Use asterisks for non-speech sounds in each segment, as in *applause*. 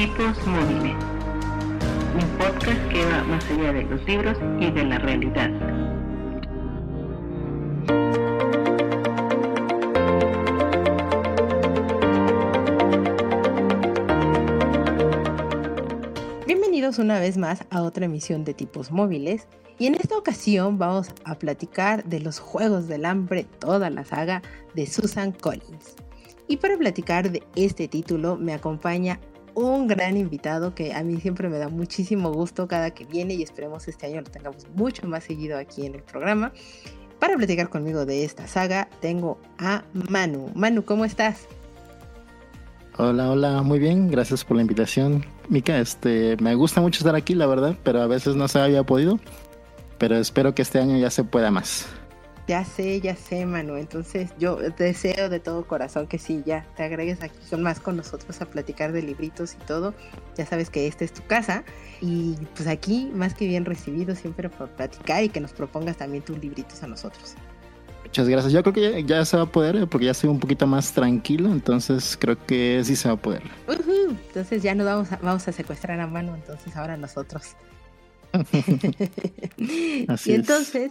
Tipos Móviles, un podcast que va más allá de los libros y de la realidad. Bienvenidos una vez más a otra emisión de Tipos Móviles y en esta ocasión vamos a platicar de los Juegos del Hambre, toda la saga de Susan Collins. Y para platicar de este título me acompaña un gran invitado que a mí siempre me da muchísimo gusto cada que viene y esperemos este año lo tengamos mucho más seguido aquí en el programa. Para platicar conmigo de esta saga tengo a Manu. Manu, ¿cómo estás? Hola, hola, muy bien, gracias por la invitación. Mika, este, me gusta mucho estar aquí, la verdad, pero a veces no se había podido. Pero espero que este año ya se pueda más. Ya sé, ya sé, Manu. Entonces yo deseo de todo corazón que sí, ya te agregues aquí con más con nosotros a platicar de libritos y todo. Ya sabes que esta es tu casa y pues aquí más que bien recibido siempre por platicar y que nos propongas también tus libritos a nosotros. Muchas gracias. Yo creo que ya, se va a poder eh, porque ya estoy un poquito más tranquilo, entonces creo que sí se va a poder. Entonces ya nos vamos a, vamos a secuestrar a Manu, entonces ahora nosotros. *laughs* Así *laughs* y entonces,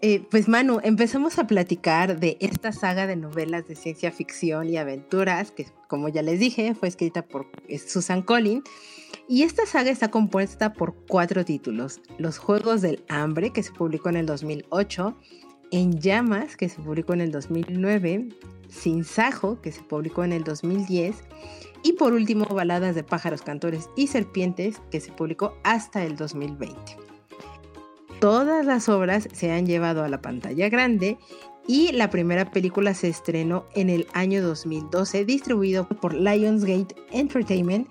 eh, pues Manu, empezamos a platicar de esta saga de novelas de ciencia ficción y aventuras, que como ya les dije, fue escrita por Susan Collins. Y esta saga está compuesta por cuatro títulos. Los Juegos del Hambre, que se publicó en el 2008. En Llamas, que se publicó en el 2009. Sin Sajo, que se publicó en el 2010. Y por último, Baladas de pájaros, cantores y serpientes, que se publicó hasta el 2020 todas las obras se han llevado a la pantalla grande y la primera película se estrenó en el año 2012 distribuido por Lionsgate Entertainment,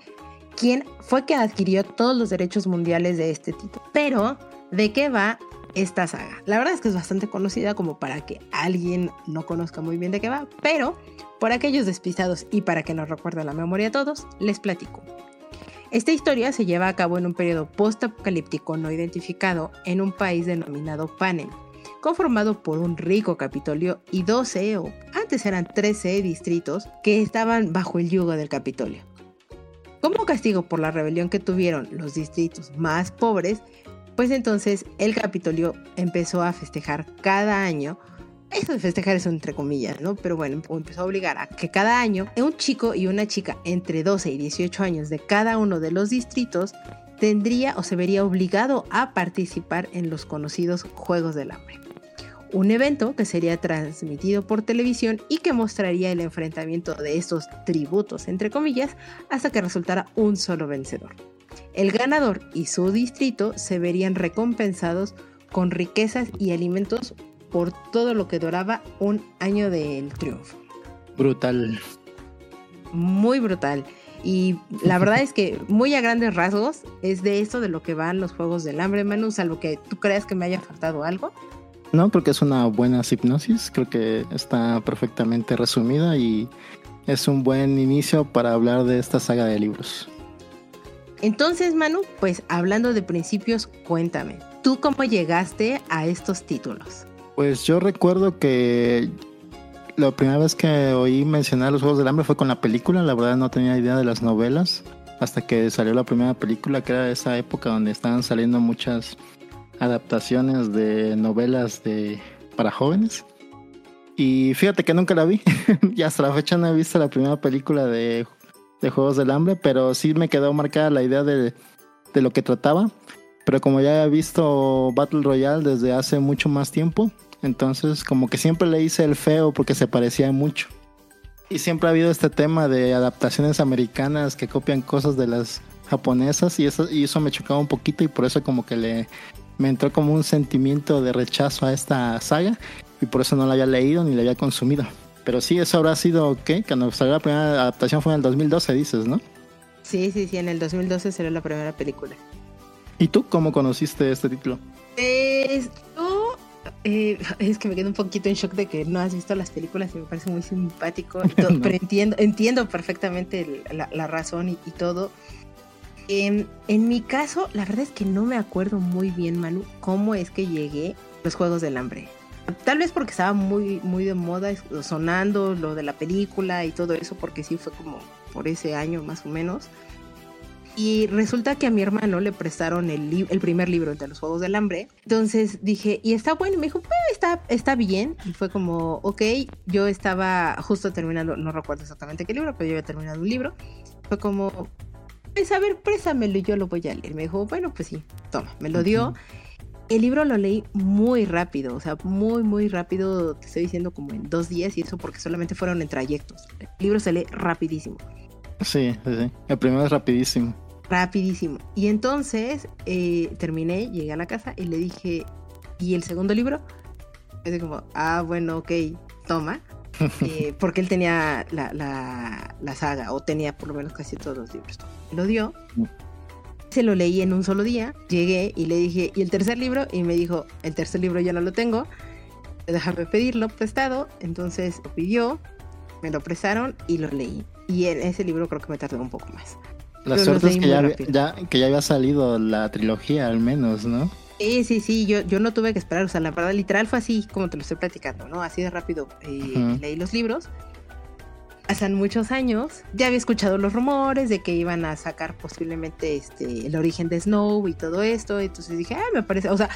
quien fue que adquirió todos los derechos mundiales de este título. Pero, ¿de qué va esta saga? La verdad es que es bastante conocida como para que alguien no conozca muy bien de qué va, pero por aquellos despistados y para que nos recuerde la memoria a todos, les platico. Esta historia se lleva a cabo en un periodo post-apocalíptico no identificado en un país denominado Panem, conformado por un rico Capitolio y 12 o antes eran 13 distritos que estaban bajo el yugo del Capitolio. Como castigo por la rebelión que tuvieron los distritos más pobres, pues entonces el Capitolio empezó a festejar cada año eso de festejar es entre comillas, ¿no? Pero bueno, empezó a obligar a que cada año un chico y una chica entre 12 y 18 años de cada uno de los distritos tendría o se vería obligado a participar en los conocidos Juegos del Hambre. Un evento que sería transmitido por televisión y que mostraría el enfrentamiento de estos tributos, entre comillas, hasta que resultara un solo vencedor. El ganador y su distrito se verían recompensados con riquezas y alimentos por todo lo que duraba un año del triunfo. Brutal. Muy brutal. Y la verdad es que muy a grandes rasgos es de eso de lo que van los Juegos del Hambre, Manu, salvo que tú creas que me haya faltado algo. No, creo que es una buena hipnosis, creo que está perfectamente resumida y es un buen inicio para hablar de esta saga de libros. Entonces, Manu, pues hablando de principios, cuéntame, ¿tú cómo llegaste a estos títulos? Pues yo recuerdo que la primera vez que oí mencionar los Juegos del Hambre fue con la película, la verdad no tenía idea de las novelas, hasta que salió la primera película, que era esa época donde estaban saliendo muchas adaptaciones de novelas de para jóvenes. Y fíjate que nunca la vi, *laughs* y hasta la fecha no he visto la primera película de, de Juegos del Hambre, pero sí me quedó marcada la idea de, de lo que trataba. Pero como ya he visto Battle Royale desde hace mucho más tiempo, entonces, como que siempre le hice el feo porque se parecía mucho. Y siempre ha habido este tema de adaptaciones americanas que copian cosas de las japonesas y eso, y eso me chocaba un poquito y por eso como que le me entró como un sentimiento de rechazo a esta saga y por eso no la había leído ni la había consumido. Pero sí, eso habrá sido, ¿qué? Cuando salió la primera adaptación fue en el 2012, dices, ¿no? Sí, sí, sí, en el 2012 salió la primera película. ¿Y tú cómo conociste este título? Pues eh, es que me quedo un poquito en shock de que no has visto las películas y me parece muy simpático, *laughs* pero entiendo, entiendo perfectamente la, razón y, todo. en mi caso, la verdad es que no me acuerdo muy bien, Manu, cómo es que llegué a los Juegos del Hambre. Tal vez porque estaba muy, muy de moda, sonando lo de la película y todo eso, porque sí fue como por ese año más o menos. Y resulta que a mi hermano le prestaron el, el primer libro de los Juegos del Hambre. Entonces dije, ¿y está bueno? Y me dijo, pues está, está bien. Y fue como, ok, yo estaba justo terminando, no recuerdo exactamente qué libro, pero yo había terminado un libro. Fue como, pues a ver, préstamelo y yo lo voy a leer. Me dijo, bueno, pues sí, toma, me lo dio. El libro lo leí muy rápido, o sea, muy, muy rápido, te estoy diciendo como en dos días y eso porque solamente fueron en trayectos. El libro se lee rapidísimo. Sí, sí, sí. El primero es rapidísimo rapidísimo. Y entonces eh, terminé, llegué a la casa y le dije, ¿y el segundo libro? Es como, ah, bueno, ok, toma. *laughs* Eh, porque él tenía la, la, saga, o tenía por lo menos casi todos los libros. Lo dio. Se lo leí en un solo día. Llegué y le dije, ¿y el tercer libro? Y me dijo, el tercer libro ya no lo tengo. Déjame pedirlo prestado. Entonces lo pidió, me lo prestaron y lo leí. Y en ese libro creo que me tardó un poco más. La suerte es que ya, que ya había salido la trilogía al menos, ¿no? Sí, sí, sí, yo, yo no tuve que esperar, o sea, la verdad literal fue así como te lo estoy platicando, ¿no? Así de rápido eh, leí los libros. Hace muchos años ya había escuchado los rumores de que iban a sacar posiblemente este, el origen de Snow y todo esto, entonces dije, ah, me parece, o sea,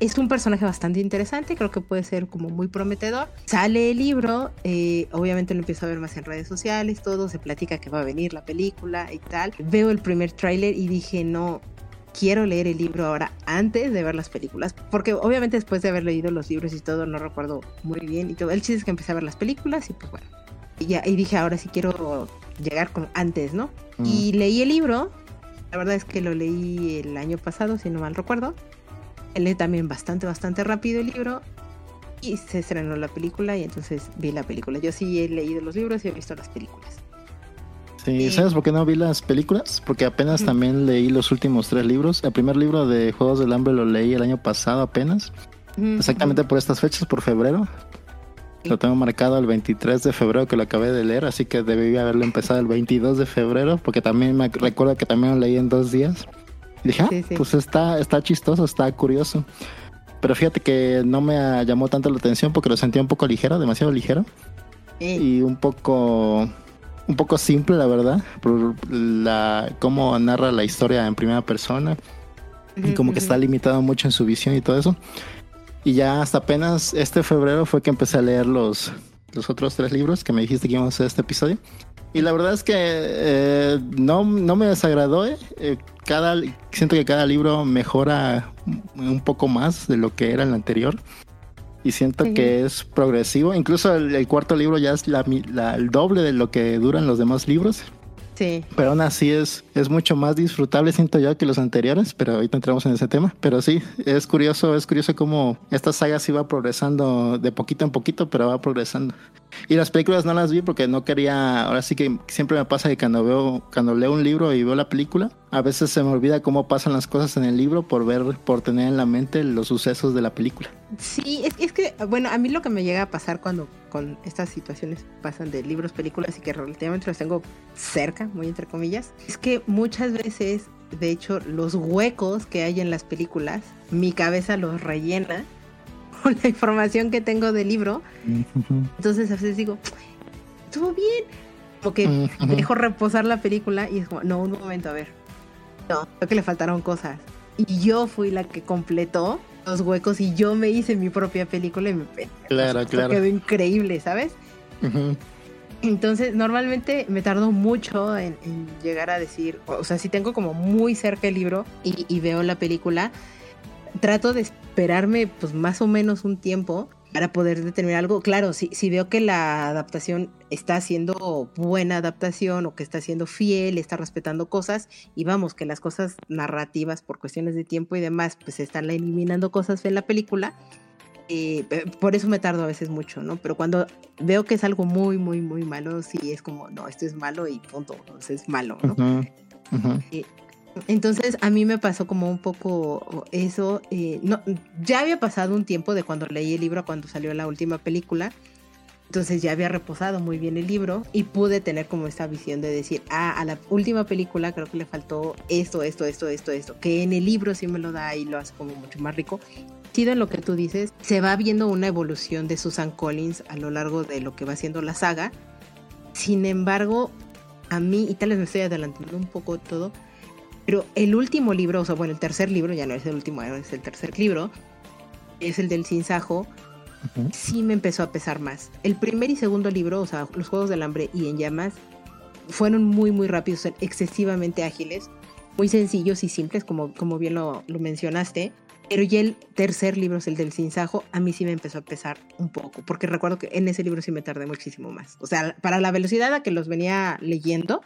es un personaje bastante interesante, creo que puede ser como muy prometedor. Sale el libro, eh, obviamente lo empiezo a ver más en redes sociales, todo, se platica que va a venir la película y tal. Veo el primer tráiler y dije, no, quiero leer el libro ahora antes de ver las películas, porque obviamente después de haber leído los libros y todo no recuerdo muy bien y todo. El chiste es que empecé a ver las películas y pues bueno, y, ya, y dije, ahora sí quiero llegar con antes, ¿no? Mm. Y leí el libro, la verdad es que lo leí el año pasado, si no mal recuerdo lee también bastante, bastante rápido el libro y se estrenó la película y entonces vi la película. Yo sí he leído los libros y he visto las películas. Sí, ¿sabes por qué no vi las películas? Porque apenas también leí los últimos tres libros. El primer libro de Juegos del Hambre lo leí el año pasado apenas. Exactamente por estas fechas, por febrero. Lo tengo marcado el 23 de febrero que lo acabé de leer, así que debí haberlo empezado el 22 de febrero, porque también me recuerdo que también lo leí en dos días. Y dije, ah, pues está, está chistoso, está curioso. Pero fíjate que no me llamó tanto la atención porque lo sentía un poco ligero, demasiado ligero. Y un poco un poco simple, la verdad, por la cómo narra la historia en primera persona. y como que está limitado mucho en su visión y todo eso. Y ya hasta apenas este febrero fue que empecé a leer los, los otros tres libros que me dijiste que íbamos a hacer este episodio. Y la verdad es que eh, no, no me desagradó. Eh. eh. Cada, siento que cada libro mejora un poco más de lo que era el anterior. Y siento que es progresivo. Incluso el, cuarto libro ya es la, el doble de lo que duran los demás libros. Sí. Pero aún así es, es mucho más disfrutable, siento yo, que los anteriores, pero ahorita entramos en ese tema. Pero sí, es curioso, es curioso cómo esta saga sí va progresando de poquito en poquito, pero va progresando. Y las películas no las vi porque no quería, ahora sí que siempre me pasa que cuando veo, cuando leo un libro y veo la película, a veces se me olvida cómo pasan las cosas en el libro por ver, por tener en la mente los sucesos de la película. Sí, es, que, bueno, a mí lo que me llega a pasar cuando con estas situaciones pasan de libros, películas y que relativamente los tengo cerca, muy entre comillas, es que muchas veces, de hecho, los huecos que hay en las películas, mi cabeza los rellena con la información que tengo del libro. Entonces a veces digo, estuvo bien. Porque dejo reposar la película y es como, no, un momento, a ver. No, creo que le faltaron cosas. Y yo fui la que completó los huecos y yo me hice mi propia película y me claro, claro. quedó increíble, ¿sabes? Entonces, normalmente me tardo mucho en, llegar a decir, o sea, si tengo como muy cerca el libro y, veo la película, trato de esperarme pues más o menos un tiempo para poder determinar algo. Claro, si, si veo que la adaptación está haciendo buena adaptación o que está siendo fiel, está respetando cosas y vamos, que las cosas narrativas por cuestiones de tiempo y demás, pues están eliminando cosas en la película. Eh, por eso me tardo a veces mucho, ¿no? Pero cuando veo que es algo muy, muy, muy malo, sí es como, no, esto es malo y punto, entonces es malo, ¿no? Eh, entonces a mí me pasó como un poco eso. Eh, ya había pasado un tiempo de cuando leí el libro, cuando salió la última película. Entonces ya había reposado muy bien el libro y pude tener como esta visión de decir, ah, a la última película creo que le faltó esto, esto, esto, esto, esto, que en el libro sí me lo da y lo hace como mucho más rico. Sido en lo que tú dices, se va viendo una evolución de Susan Collins a lo largo de lo que va siendo la saga. Sin embargo, a mí, y tal vez me estoy adelantando un poco todo, Pero el último libro, o sea, bueno, el tercer libro, ya no es el último, es el tercer libro, es el del Sinsajo, sí me empezó a pesar más. El primer y segundo libro, o sea, Los Juegos del Hambre y En Llamas, fueron muy, muy rápidos, excesivamente ágiles, muy sencillos y simples, como, como bien lo, lo mencionaste. Pero ya el tercer libro es el del Sinsajo, a mí sí me empezó a pesar un poco, porque recuerdo que en ese libro sí me tardé muchísimo más. O sea, para la velocidad a que los venía leyendo,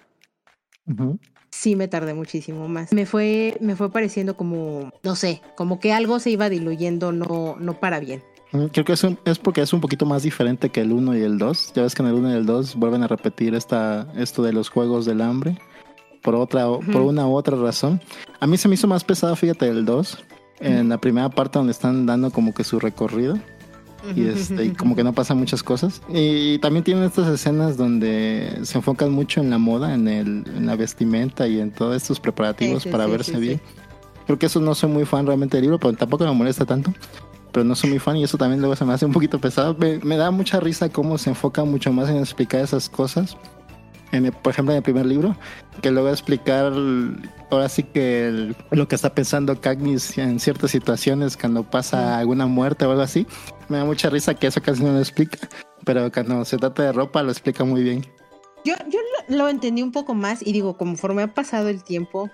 sí me tardé muchísimo más. Me fue, me fue pareciendo como, no sé, como que algo se iba diluyendo, no, no para bien. Mm, creo que es, es porque es un poquito más diferente que el 1 y el 2. Ya ves que en el 1 y el 2 vuelven a repetir esta, esto de los juegos del hambre. Por, otra, por una u otra razón. A mí se me hizo más pesado, fíjate, el 2. En la primera parte donde están dando como que su recorrido. Y, este, como que no pasan muchas cosas. Y, también tienen estas escenas donde se enfocan mucho en la moda, en, el, en la vestimenta y en todos estos preparativos para verse bien. Creo que eso no soy muy fan realmente del libro, pero tampoco me molesta tanto pero no soy muy fan y eso también luego se me hace un poquito pesado. Me, da mucha risa cómo se enfoca mucho más en explicar esas cosas. En por ejemplo, en el primer libro, que luego explicar ahora sí que lo que está pensando Cagnis en ciertas situaciones cuando pasa alguna muerte o algo así. Me da mucha risa que eso casi no lo explica, pero cuando se trata de ropa lo explica muy bien. Yo, yo lo entendí un poco más y digo, conforme ha pasado el tiempo,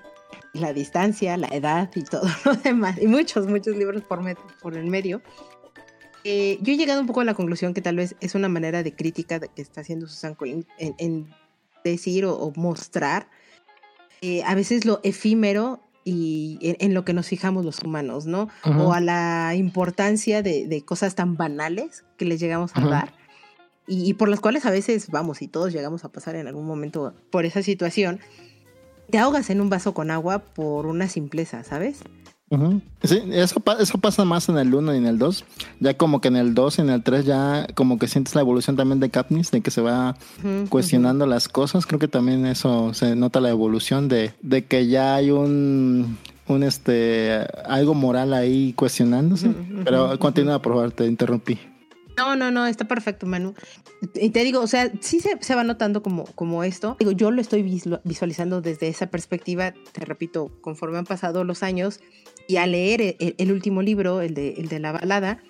la distancia, la edad y todo *laughs* lo demás, y muchos, muchos libros por, por el medio, eh, yo he llegado un poco a la conclusión que tal vez es una manera de crítica que está haciendo Susan Collins en, decir o, mostrar eh, a veces lo efímero y en, lo que nos fijamos los humanos, ¿no? O a la importancia de, cosas tan banales que les llegamos a dar y, y, por las cuales a veces, vamos, y todos llegamos a pasar en algún momento por esa situación te ahogas en un vaso con agua por una simpleza, ¿sabes? Sí, eso, eso pasa más en el 1 y en el 2. Ya como que en el 2 y en el 3 ya como que sientes la evolución también de Katniss, de que se va cuestionando las cosas. Creo que también eso se nota la evolución de, de que ya hay un, un este algo moral ahí cuestionándose. Pero continúa, por favor, te interrumpí. No, no, no, está perfecto, Manu. Y te digo, o sea, sí se, va notando como, como esto. Digo, yo lo estoy visualizando desde esa perspectiva, te repito, conforme han pasado los años y al leer el, último libro, el de, el de la balada,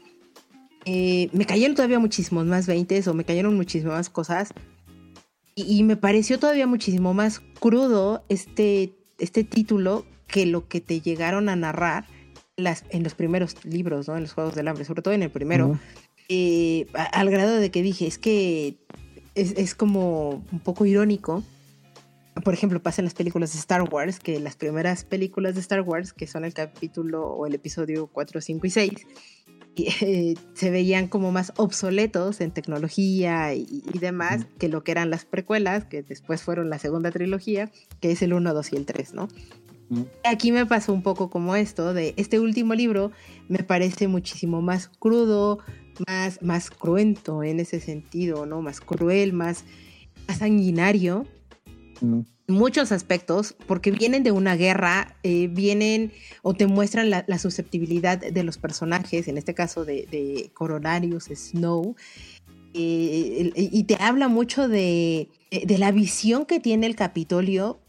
eh, me cayeron todavía muchísimos más veintes o me cayeron muchísimas cosas. Y, me pareció todavía muchísimo más crudo este, este título que lo que te llegaron a narrar las, en los primeros libros, ¿no? En los Juegos del Hambre, sobre todo en el primero. Eh, al grado de que dije, es que es, como un poco irónico. Por ejemplo, pasa en las películas de Star Wars, que las primeras películas de Star Wars, que son el capítulo o el episodio 4, 5 y 6, eh, se veían como más obsoletos en tecnología y, demás que lo que eran las precuelas, que después fueron la segunda trilogía, que es el 1, 2 y el 3, ¿no? Aquí me pasó un poco como esto, de este último libro me parece muchísimo más crudo, más, más cruento en ese sentido, ¿no? Más cruel, más, sanguinario. Muchos aspectos, porque vienen de una guerra, eh, vienen o te muestran la, susceptibilidad de los personajes, en este caso de, de Coronarius Snow, eh, y te habla mucho de, de la visión que tiene el Capitolio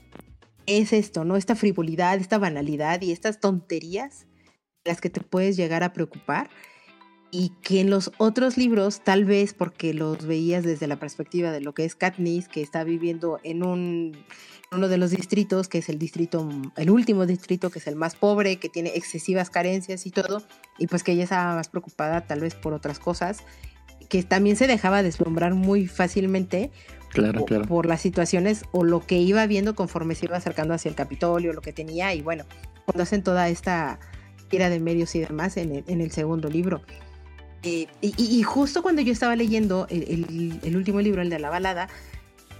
es esto, ¿no? Esta frivolidad, esta banalidad y estas tonterías las que te puedes llegar a preocupar y que en los otros libros, tal vez porque los veías desde la perspectiva de lo que es Katniss, que está viviendo en un, uno de los distritos, que es el distrito, el último distrito, que es el más pobre, que tiene excesivas carencias y todo, y pues que ella estaba más preocupada tal vez por otras cosas, que también se dejaba deslumbrar muy fácilmente claro, por, por las situaciones o lo que iba viendo conforme se iba acercando hacia el Capitolio, lo que tenía, y bueno, cuando hacen toda esta tira de medios y demás en el, en el segundo libro. Eh, y, justo cuando yo estaba leyendo el, último libro, el de la balada,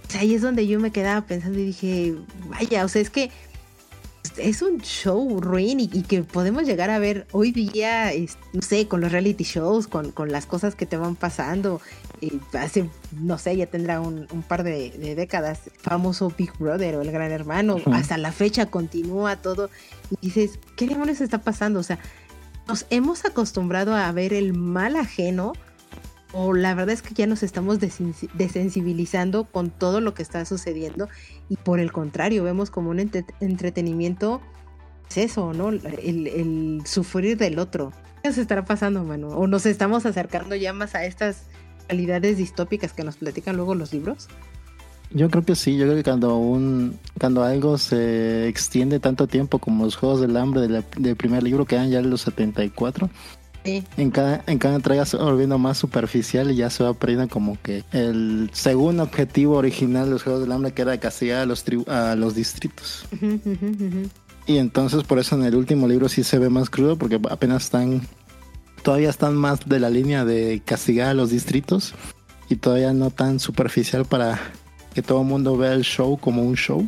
pues ahí es donde yo me quedaba pensando y dije, vaya, o sea, es que es un show ruin y, que podemos llegar a ver hoy día, no sé, con los reality shows, con, las cosas que te van pasando. hace, no sé, ya tendrá un, par de, décadas, famoso Big Brother o el Gran Hermano, hasta la fecha continúa todo. Y dices, ¿qué demonios está pasando? O sea, nos hemos acostumbrado a ver el mal ajeno o la verdad es que ya nos estamos desensibilizando con todo lo que está sucediendo y por el contrario vemos como un entretenimiento es eso, ¿no? El, sufrir del otro. ¿Qué se estará pasando, Manu? ¿O nos estamos acercando ya más a estas realidades distópicas que nos platican luego los libros? Yo creo que sí, yo creo que cuando un cuando algo se extiende tanto tiempo como los Juegos del Hambre del primer libro, quedan ya los 74, en cada, en cada entrega se va volviendo más superficial y ya se va perdiendo como que el segundo objetivo original de los Juegos del Hambre que era castigar a los, a los distritos. Y entonces por eso en el último libro sí se ve más crudo porque apenas están, todavía están más de la línea de castigar a los distritos y todavía no tan superficial para que todo el mundo vea el show como un show.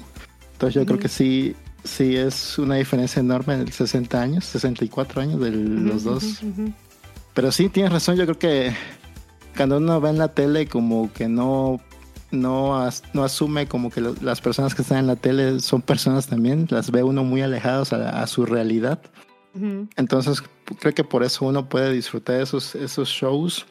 Entonces yo creo que sí sí es una diferencia enorme en el 60 años, 64 años de los dos. Pero sí, tienes razón, yo creo que cuando uno ve en la tele como que no no, no asume como que las personas que están en la tele son personas también, las ve uno muy alejados a, su realidad. Entonces creo que por eso uno puede disfrutar esos, esos shows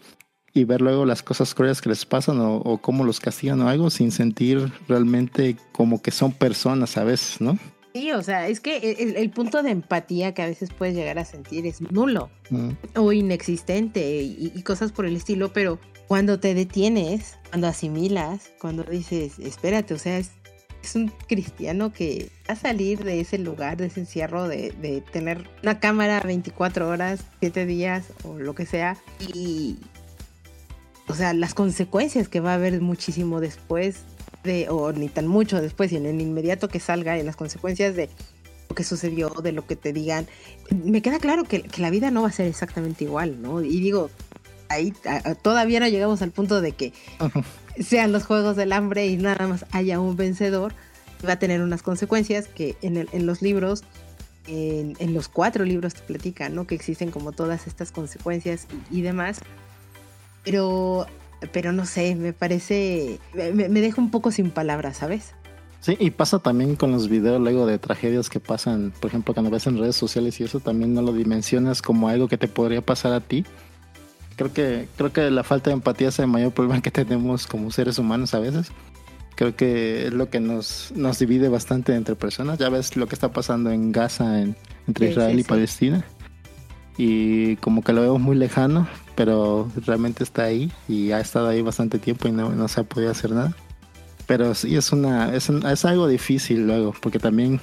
y ver luego las cosas crueles que les pasan o, o cómo los castigan o algo sin sentir realmente como que son personas a veces, ¿no? Sí, o sea, es que el, punto de empatía que a veces puedes llegar a sentir es nulo mm. o inexistente y, cosas por el estilo, pero cuando te detienes, cuando asimilas, cuando dices, espérate, o sea, es, un cristiano que va a salir de ese lugar, de ese encierro, de, de tener una cámara 24 horas, 7 días o lo que sea, y, o sea, las consecuencias que va a haber muchísimo después o ni tan mucho después, y en el inmediato que salga, en las consecuencias de lo que sucedió, de lo que te digan, me queda claro que, la vida no va a ser exactamente igual, ¿no? Y digo, ahí todavía no llegamos al punto de que *laughs* sean los juegos del hambre y nada más haya un vencedor, va a tener unas consecuencias que en, el, en los libros en, los cuatro libros te platican, ¿no? Que existen como todas estas consecuencias y, y demás. Pero pero no sé, me parece, me, deja un poco sin palabras, ¿sabes? Sí, y pasa también con los videos luego de tragedias que pasan, por ejemplo, cuando ves en redes sociales y eso también no lo dimensionas como algo que te podría pasar a ti. Creo que, creo que la falta de empatía es el mayor problema que tenemos como seres humanos a veces. Creo que es lo que nos, nos divide bastante entre personas. Ya ves lo que está pasando en Gaza, entre Israel y Palestina. Y como que lo vemos muy lejano, pero realmente está ahí y ha estado ahí bastante tiempo y no, se ha podido hacer nada. Pero sí es una es, es algo difícil luego, porque también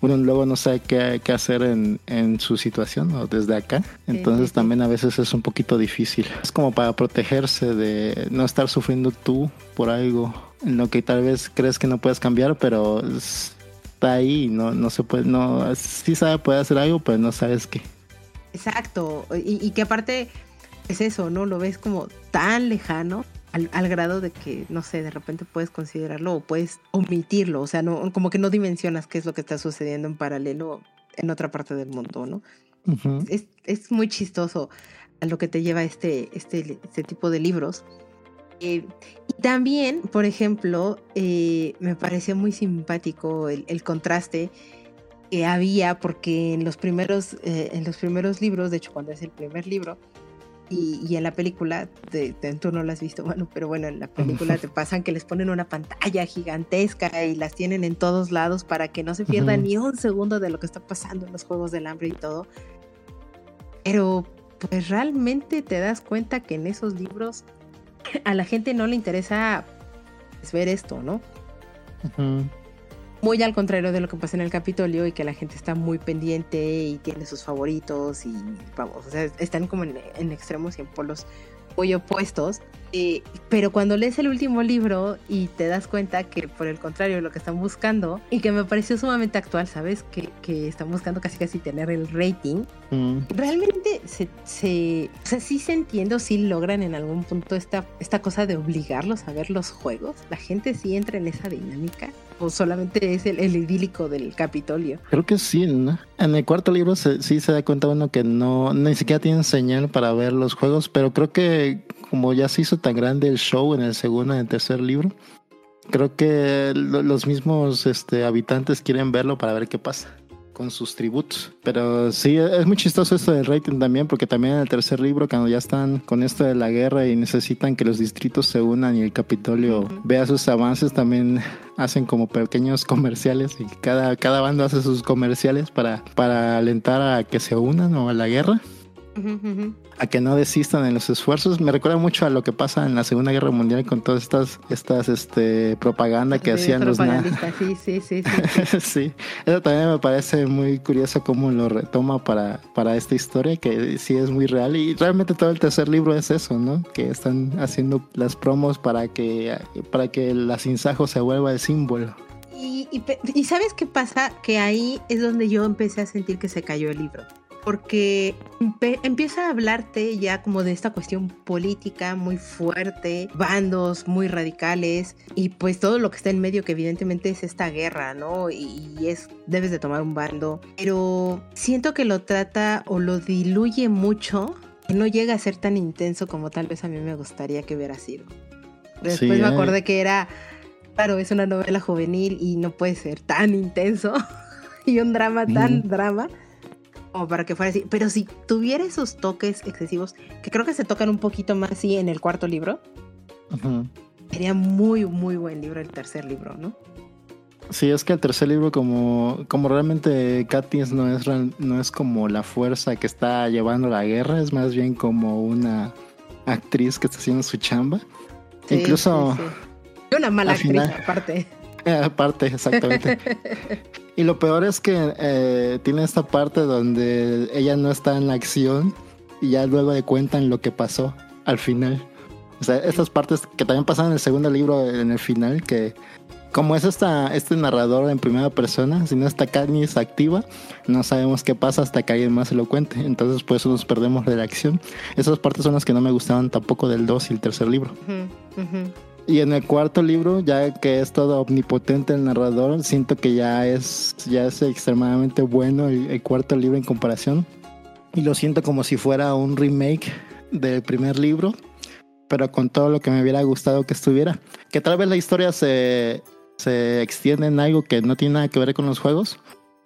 uno luego no sabe qué, qué hacer en, en, su situación o desde acá. Entonces también a veces es un poquito difícil. Es como para protegerse de no estar sufriendo tú por algo en lo que tal vez crees que no puedes cambiar, pero está ahí y no, no se puede, no, sí sabe puede hacer algo, pero no sabes qué. Exacto, y, y que aparte es eso, ¿no? Lo ves como tan lejano al, grado de que, no sé, de repente puedes considerarlo o puedes omitirlo, o sea, no, como que no dimensionas qué es lo que está sucediendo en paralelo en otra parte del mundo, ¿no? es, muy chistoso a lo que te lleva este, este, este tipo de libros. Eh, y también, por ejemplo, eh, me pareció muy simpático el, contraste que había, porque en los primeros, eh, en los primeros libros, de hecho, cuando es el primer libro, y, en la película, de, tú no la has visto, bueno, pero bueno, en la película te *laughs* pasan que les ponen una pantalla gigantesca y las tienen en todos lados para que no se pierda ni un segundo de lo que está pasando en los Juegos del Hambre y todo. Pero pues realmente te das cuenta que en esos libros a la gente no le interesa pues, ver esto, ¿no? Muy al contrario de lo que pasa en el Capitolio y que la gente está muy pendiente y tiene sus favoritos y vamos, o sea, están como en, en extremos y en polos muy opuestos. Eh, pero cuando lees el último libro y te das cuenta que por el contrario lo que están buscando y que me pareció sumamente actual, ¿sabes? Que, que están buscando casi casi tener el rating. Mm. Realmente se, se, o sea, sí se entiende, sí logran en algún punto esta, esta cosa de obligarlos a ver los juegos. La gente sí entra en esa dinámica o solamente es el, idílico del Capitolio. Creo que sí, ¿no? En el cuarto libro sí se da cuenta uno que no, ni siquiera tienen señal para ver los juegos, pero creo que como ya se hizo tan grande el show en el segundo y el tercer libro, creo que los mismos este, habitantes quieren verlo para ver qué pasa. Con sus tributos. Pero sí, es muy chistoso esto del rating también, porque también en el tercer libro, cuando ya están con esto de la guerra y necesitan que los distritos se unan y el Capitolio vea sus avances, también hacen como pequeños comerciales y cada, cada bando hace sus comerciales para, para alentar a que se unan o a la guerra a que no desistan en los esfuerzos. Me recuerda mucho a lo que pasa en la Segunda Guerra Mundial con todas estas, estas este, propaganda que hacían los nazis. Sí, sí, sí, *laughs* sí. eso también me parece muy curioso cómo lo retoma para, para esta historia, que sí es muy real. Y realmente todo el tercer libro es eso, ¿no? Que están haciendo las promos para que, para que la Sinsajo se vuelva el símbolo. Y, y, ¿sabes qué pasa? Que ahí es donde yo empecé a sentir que se cayó el libro porque empieza a hablarte ya como de esta cuestión política muy fuerte, bandos muy radicales y pues todo lo que está en medio que evidentemente es esta guerra, ¿no? Y, es debes de tomar un bando, pero siento que lo trata o lo diluye mucho y no llega a ser tan intenso como tal vez a mí me gustaría que hubiera sido. Después me eh. acordé que era, claro, es una novela juvenil y no puede ser tan intenso *laughs* y un drama tan drama o para que fuera así. Pero si tuviera esos toques excesivos, que creo que se tocan un poquito más así en el cuarto libro, sería muy, muy buen libro el tercer libro, ¿no? Sí, es que el tercer libro, como, como realmente Katniss no es, no es como la fuerza que está llevando la guerra, es más bien como una actriz que está haciendo su chamba. Incluso. Una mala actriz, aparte. *laughs* Aparte, exactamente. *laughs* y lo peor es que eh, tiene esta parte donde ella no está en la acción y ya luego le cuentan lo que pasó al final. O sea, estas partes que también pasan en el segundo libro, en el final, que como es esta, este narrador en primera persona, si no está Katniss activa, no sabemos qué pasa hasta que alguien más se lo cuente. Entonces, por eso nos perdemos de la acción. Esas partes son las que no me gustaban tampoco del 2 y el tercer libro. Y en el cuarto libro, ya que es todo omnipotente el narrador, siento que ya es, ya es extremadamente bueno el, cuarto libro en comparación. Y lo siento como si fuera un remake del primer libro, pero con todo lo que me hubiera gustado que estuviera. Que tal vez la historia se, se extiende en algo que no tiene nada que ver con los juegos,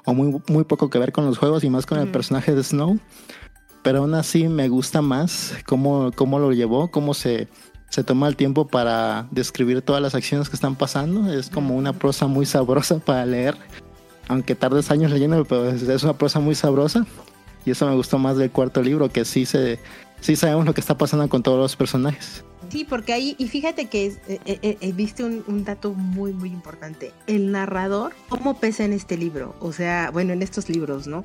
o muy, muy poco que ver con los juegos y más con el personaje de Snow. Pero aún así me gusta más cómo, cómo lo llevó, cómo se se toma el tiempo para describir todas las acciones que están pasando. Es como una prosa muy sabrosa para leer. Aunque tardes años leyendo, pero es una prosa muy sabrosa. Y eso me gustó más del cuarto libro, que sí, se, sí sabemos lo que está pasando con todos los personajes. Sí, porque ahí, y fíjate que eh, eh, eh, viste un, dato muy, muy importante. El narrador, ¿cómo pesa en este libro? O sea, bueno, en estos libros, ¿no?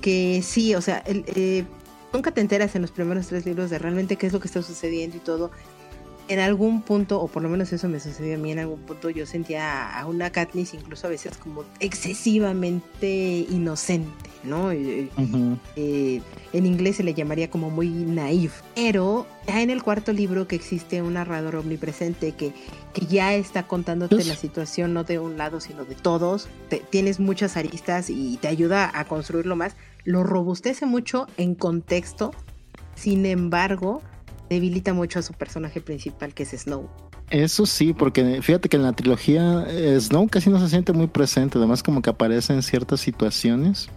Que sí, o sea, el, nunca te enteras en los primeros tres libros de realmente qué es lo que está sucediendo y todo en algún punto, o por lo menos eso me sucedió a mí en algún punto, yo sentía a una Katniss incluso a veces como excesivamente inocente, ¿no? Eh, en inglés se le llamaría como muy naif. Pero ya en el cuarto libro que existe un narrador omnipresente que, que ya está contándote la situación no de un lado sino de todos, tienes muchas aristas y te ayuda a construirlo más, lo robustece mucho en contexto, sin embargo debilita mucho a su personaje principal, que es Snow. Eso sí, porque fíjate que en la trilogía eh, Snow casi no se siente muy presente, además como que aparece en ciertas situaciones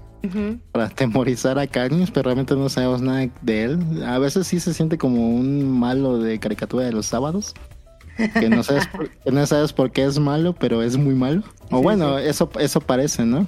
para atemorizar a Katniss, pero realmente no sabemos nada de él. A veces sí se siente como un malo de caricatura de los sábados. Que no sabes *laughs* por, no sabes por qué es malo, pero es muy malo. O bueno, eso eso parece, ¿no?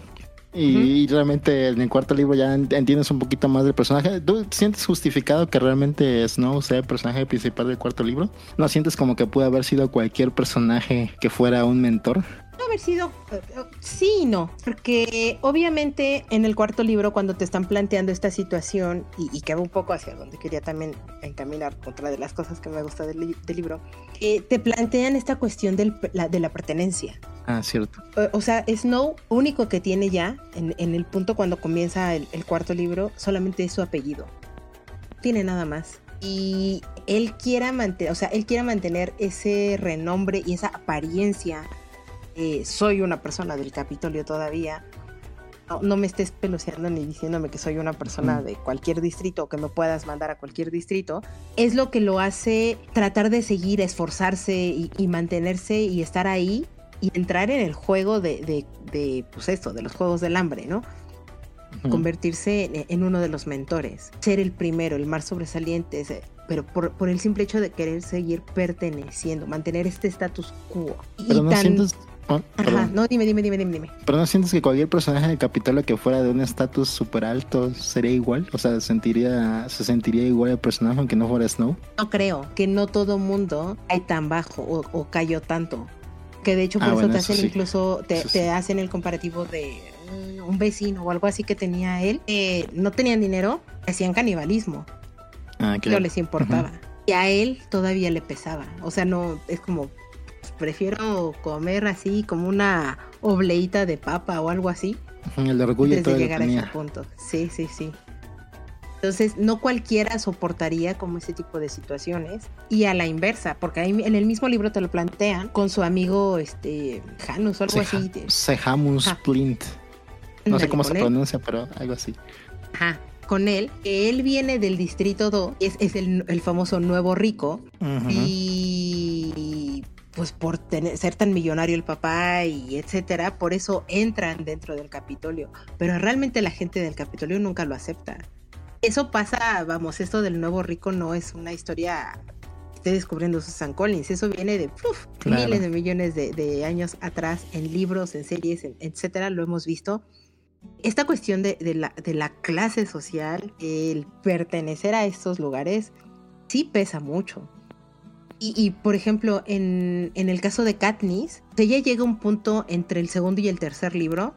Y, realmente en el cuarto libro ya entiendes un poquito más del personaje. ¿Tú sientes justificado que realmente Snow sea el personaje principal del cuarto libro? ¿No sientes como que puede haber sido cualquier personaje que fuera un mentor? Haber sido eh, sí y no, porque obviamente en el cuarto libro cuando te están planteando esta situación y, que va un poco hacia donde quería también encaminar otra de las cosas que me gusta del, libro, eh, te plantean esta cuestión de la pertenencia. Ah, cierto. O, sea, Snow, único que tiene ya en, el punto cuando comienza el, el cuarto libro, solamente es su apellido. tiene nada más y él quiera mantener, o sea, él quiera mantener ese renombre y esa apariencia eh, soy una persona del Capitolio todavía, no, me estés peluceando ni diciéndome que soy una persona de cualquier distrito o que me puedas mandar a cualquier distrito, es lo que lo hace tratar de seguir, esforzarse y, mantenerse y estar ahí y entrar en el juego de, de, pues esto, de los juegos del hambre, ¿no? convertirse en, uno de los mentores, ser el primero, el más sobresaliente, pero por, por, el simple hecho de querer seguir perteneciendo, mantener este status quo. Pero no sientes... Oh, Ajá, no, dime, dime, dime, dime, Pero no sientes que cualquier personaje del Capitolio que fuera de un estatus súper alto sería igual, o sea, sentiría, se sentiría igual el personaje aunque no fuera Snow. No creo que no todo mundo hay tan bajo o, cayó tanto. Que de hecho por ah, eso te hacen incluso, te, hacen el comparativo de mm, un vecino o algo así que tenía él. no tenían dinero, hacían canibalismo. Ah, No les importaba. Y a él todavía le pesaba. O sea, no, es como, prefiero comer así como una obleita de papa o algo así. El orgullo antes de llegar a ese punto. Sí, sí, sí. Entonces, no cualquiera soportaría como ese tipo de situaciones. Y a la inversa, porque ahí en el mismo libro te lo plantean con su amigo este Janus o algo así. Sejamus Plint. No sé cómo se pronuncia, pero algo así. Ajá con él, que él viene del distrito 2, es, es el, el, famoso nuevo rico, y pues por tener, ser tan millonario el papá y etcétera, por eso entran dentro del Capitolio. Pero realmente la gente del Capitolio nunca lo acepta. Eso pasa, vamos, esto del nuevo rico no es una historia que esté descubriendo Susan Collins, eso viene de miles de millones de, años atrás en libros, en series, etcétera, lo hemos visto. Esta cuestión de, la, de la clase social, el pertenecer a estos lugares, sí pesa mucho y, por ejemplo, en, el caso de Katniss, ella llega a un punto entre el segundo y el tercer libro,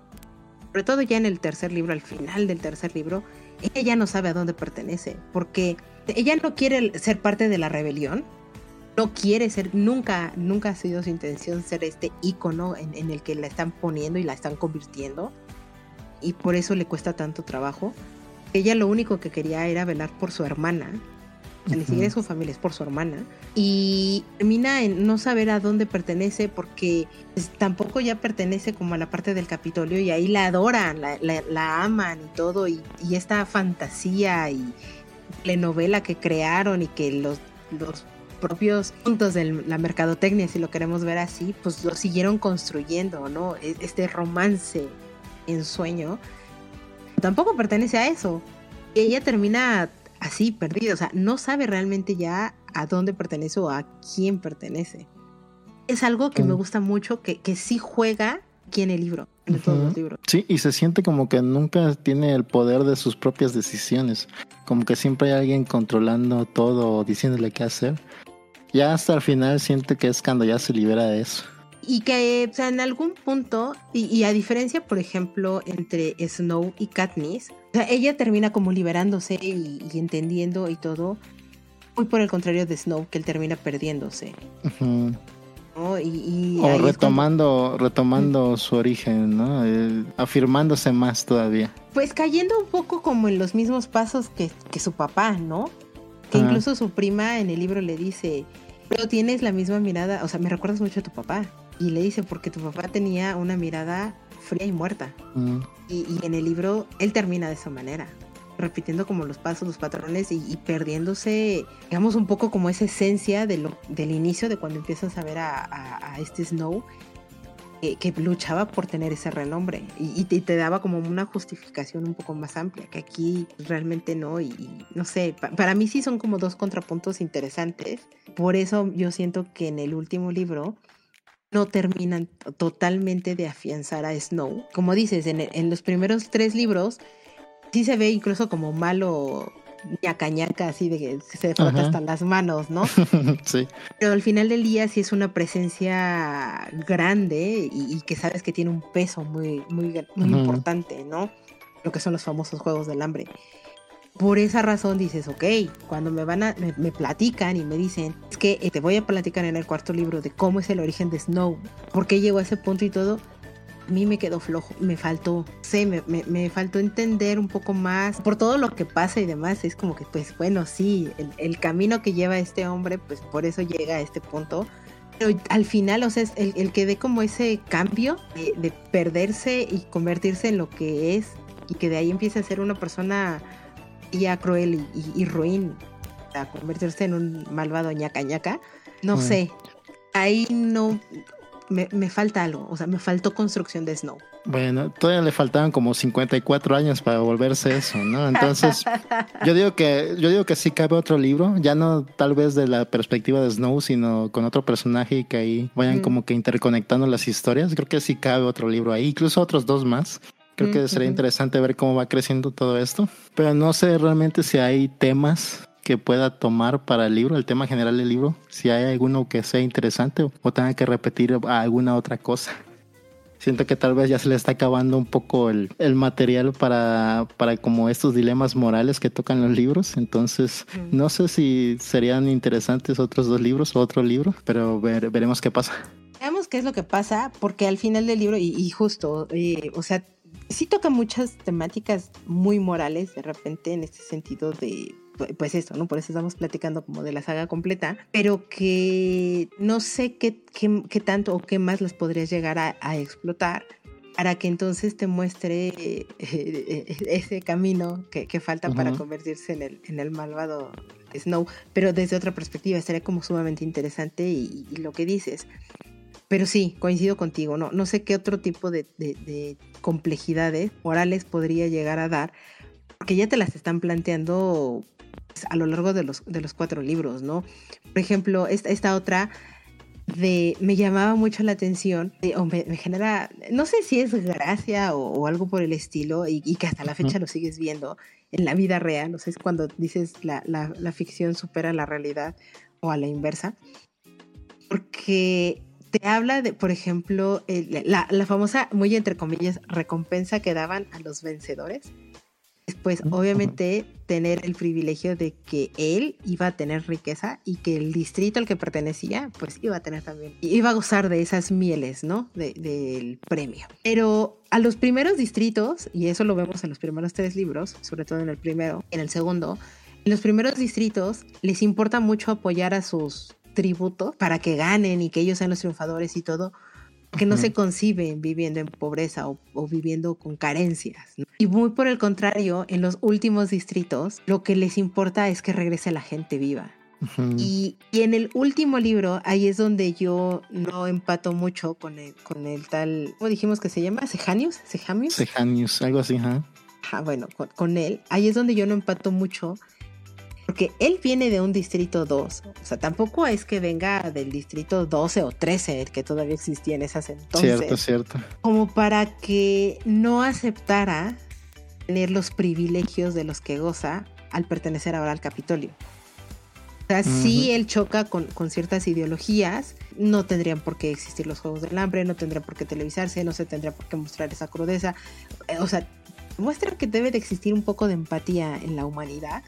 sobre todo ya en el tercer libro, al final del tercer libro, ella ya no sabe a dónde pertenece, porque ella no quiere ser parte de la rebelión, no quiere ser, nunca, nunca ha sido su intención ser este ícono en, en el que la están poniendo y la están convirtiendo, y por eso le cuesta tanto trabajo. Ella lo único que quería era velar por su hermana, ni siquiera es su familia, es por su hermana. Y termina en no saber a dónde pertenece porque pues, tampoco ya pertenece como a la parte del Capitolio y ahí la adoran, la, aman y todo. Y, esta fantasía y telenovela que crearon y que los, los propios puntos de la mercadotecnia, si lo queremos ver así, pues lo siguieron construyendo, ¿no? E, este romance en sueño tampoco pertenece a eso. Y ella termina así perdido, o sea, no sabe realmente ya a dónde pertenece o a quién pertenece. Es algo que me gusta mucho, que, que sí juega aquí en el libro, en todos los libros. Sí, y se siente como que nunca tiene el poder de sus propias decisiones, como que siempre hay alguien controlando todo o diciéndole qué hacer. Ya hasta el final siente que es cuando ya se libera de eso. Y que, o sea, en algún punto, y, a diferencia, por ejemplo, entre Snow y Katniss, o sea, ella termina como liberándose y, entendiendo y todo, muy por el contrario de Snow, que él termina perdiéndose. Y, o retomando, retomando su origen, ¿no? Eh, afirmándose más todavía. Pues cayendo un poco como en los mismos pasos que, que su papá, ¿no? Que incluso su prima en el libro le dice, pero tienes la misma mirada, o sea, me recuerdas mucho a tu papá. Y le dice, porque tu papá tenía una mirada fría y muerta. Mm. Y, en el libro él termina de esa manera, repitiendo como los pasos, los patrones y, perdiéndose, digamos, un poco como esa esencia de lo, del inicio, de cuando empiezas a ver a, este Snow, que luchaba por tener ese renombre y, te, daba como una justificación un poco más amplia, que aquí realmente no, y, no sé, para mí sí son como dos contrapuntos interesantes, por eso yo siento que en el último libro no terminan totalmente de afianzar a Snow. Como dices, en, los primeros tres libros sí se ve incluso como malo ñaca ñaca, así de que se frota hasta las manos, ¿no? *laughs* sí. Pero al final del día sí es una presencia grande y, que sabes que tiene un peso muy, muy, muy importante, ¿no? Lo que son los famosos juegos del hambre por esa razón dices, ok, cuando me van a, me, platican y me dicen, es que eh, te voy a platicar en el cuarto libro de cómo es el origen de Snow, por qué llegó a ese punto y todo, a mí me quedó flojo, me faltó, sé, me, me, faltó entender un poco más por todo lo que pasa y demás, es como que, pues bueno, sí, el, camino que lleva este hombre, pues por eso llega a este punto, pero al final, o sea, es el, el que dé como ese cambio de, de perderse y convertirse en lo que es y que de ahí empiece a ser una persona ya cruel y, ruin a convertirse en un malvado ñaca ñaca, no sé, ahí no, me, falta algo, o sea, me faltó construcción de Snow. Bueno, todavía le faltaban como 54 años para volverse eso, ¿no? Entonces, *laughs* yo digo que yo digo que sí cabe otro libro, ya no tal vez de la perspectiva de Snow, sino con otro personaje y que ahí vayan como que interconectando las historias. Creo que sí cabe otro libro ahí, incluso otros dos más. Creo que sería interesante ver cómo va creciendo todo esto, pero no sé realmente si hay temas que pueda tomar para el libro, el tema general del libro, si hay alguno que sea interesante o tenga que repetir alguna otra cosa siento que tal vez ya se le está acabando un poco el, material para, para como estos dilemas morales que tocan los libros. Entonces, no sé si serían interesantes otros dos libros o otro libro, pero veremos qué pasa. Veamos qué es lo que pasa, porque al final del libro, y, justo, eh, o sea, sí toca muchas temáticas muy morales de repente en este sentido de pues eso, ¿no? Por eso estamos platicando como de la saga completa, pero que no sé qué, qué, tanto o qué más las podrías llegar a, explotar para que entonces te muestre eh, eh, ese camino que, falta para convertirse en el, en el malvado Snow, pero desde otra perspectiva, estaría como sumamente interesante y, lo que dices. Pero sí, coincido contigo, no, no sé qué otro tipo de, de complejidades morales podría llegar a dar, porque ya te las están planteando a lo largo de los, de los cuatro libros, ¿no? Por ejemplo, esta, esta otra de, me llamaba mucho la atención, o me, genera, no sé si es gracia o, algo por el estilo, y, que hasta la fecha lo sigues viendo en la vida real, no sé, es cuando dices la, la, ficción supera la realidad o a la inversa, porque te habla de, por ejemplo, la, la, famosa, muy entre comillas, recompensa que daban a los vencedores pues obviamente tener el privilegio de que él iba a tener riqueza y que el distrito al que pertenecía pues iba a tener también, iba a gozar de esas mieles, ¿no? del premio. Pero a los primeros distritos, y eso lo vemos en los primeros tres libros, sobre todo en el primero, en el segundo, en los primeros distritos les importa mucho apoyar a sus tributos para que ganen y que ellos sean los triunfadores y todo, que no se conciben viviendo en pobreza o, viviendo con carencias. Y muy por el contrario, en los últimos distritos, lo que les importa es que regrese la gente viva. y, en el último libro, ahí es donde yo no empato mucho con el, con el tal, ¿cómo dijimos que se llama? ¿Sejanius? ¿Sejamius? Sejanius, algo así, ¿ah? bueno, con, él, ahí es donde yo no empato mucho porque él viene de un distrito 2, o sea, tampoco es que venga del distrito 12 o 13, que todavía existía en esas entonces. Cierto, cierto. Como para que no aceptara tener los privilegios de los que goza al pertenecer ahora al Capitolio. O sea, si él choca con, con, ciertas ideologías, no tendrían por qué existir los Juegos del Hambre, no tendría por qué televisarse, no se tendría por qué mostrar esa crudeza. Eh, o sea, muestra que debe de existir un poco de empatía en la humanidad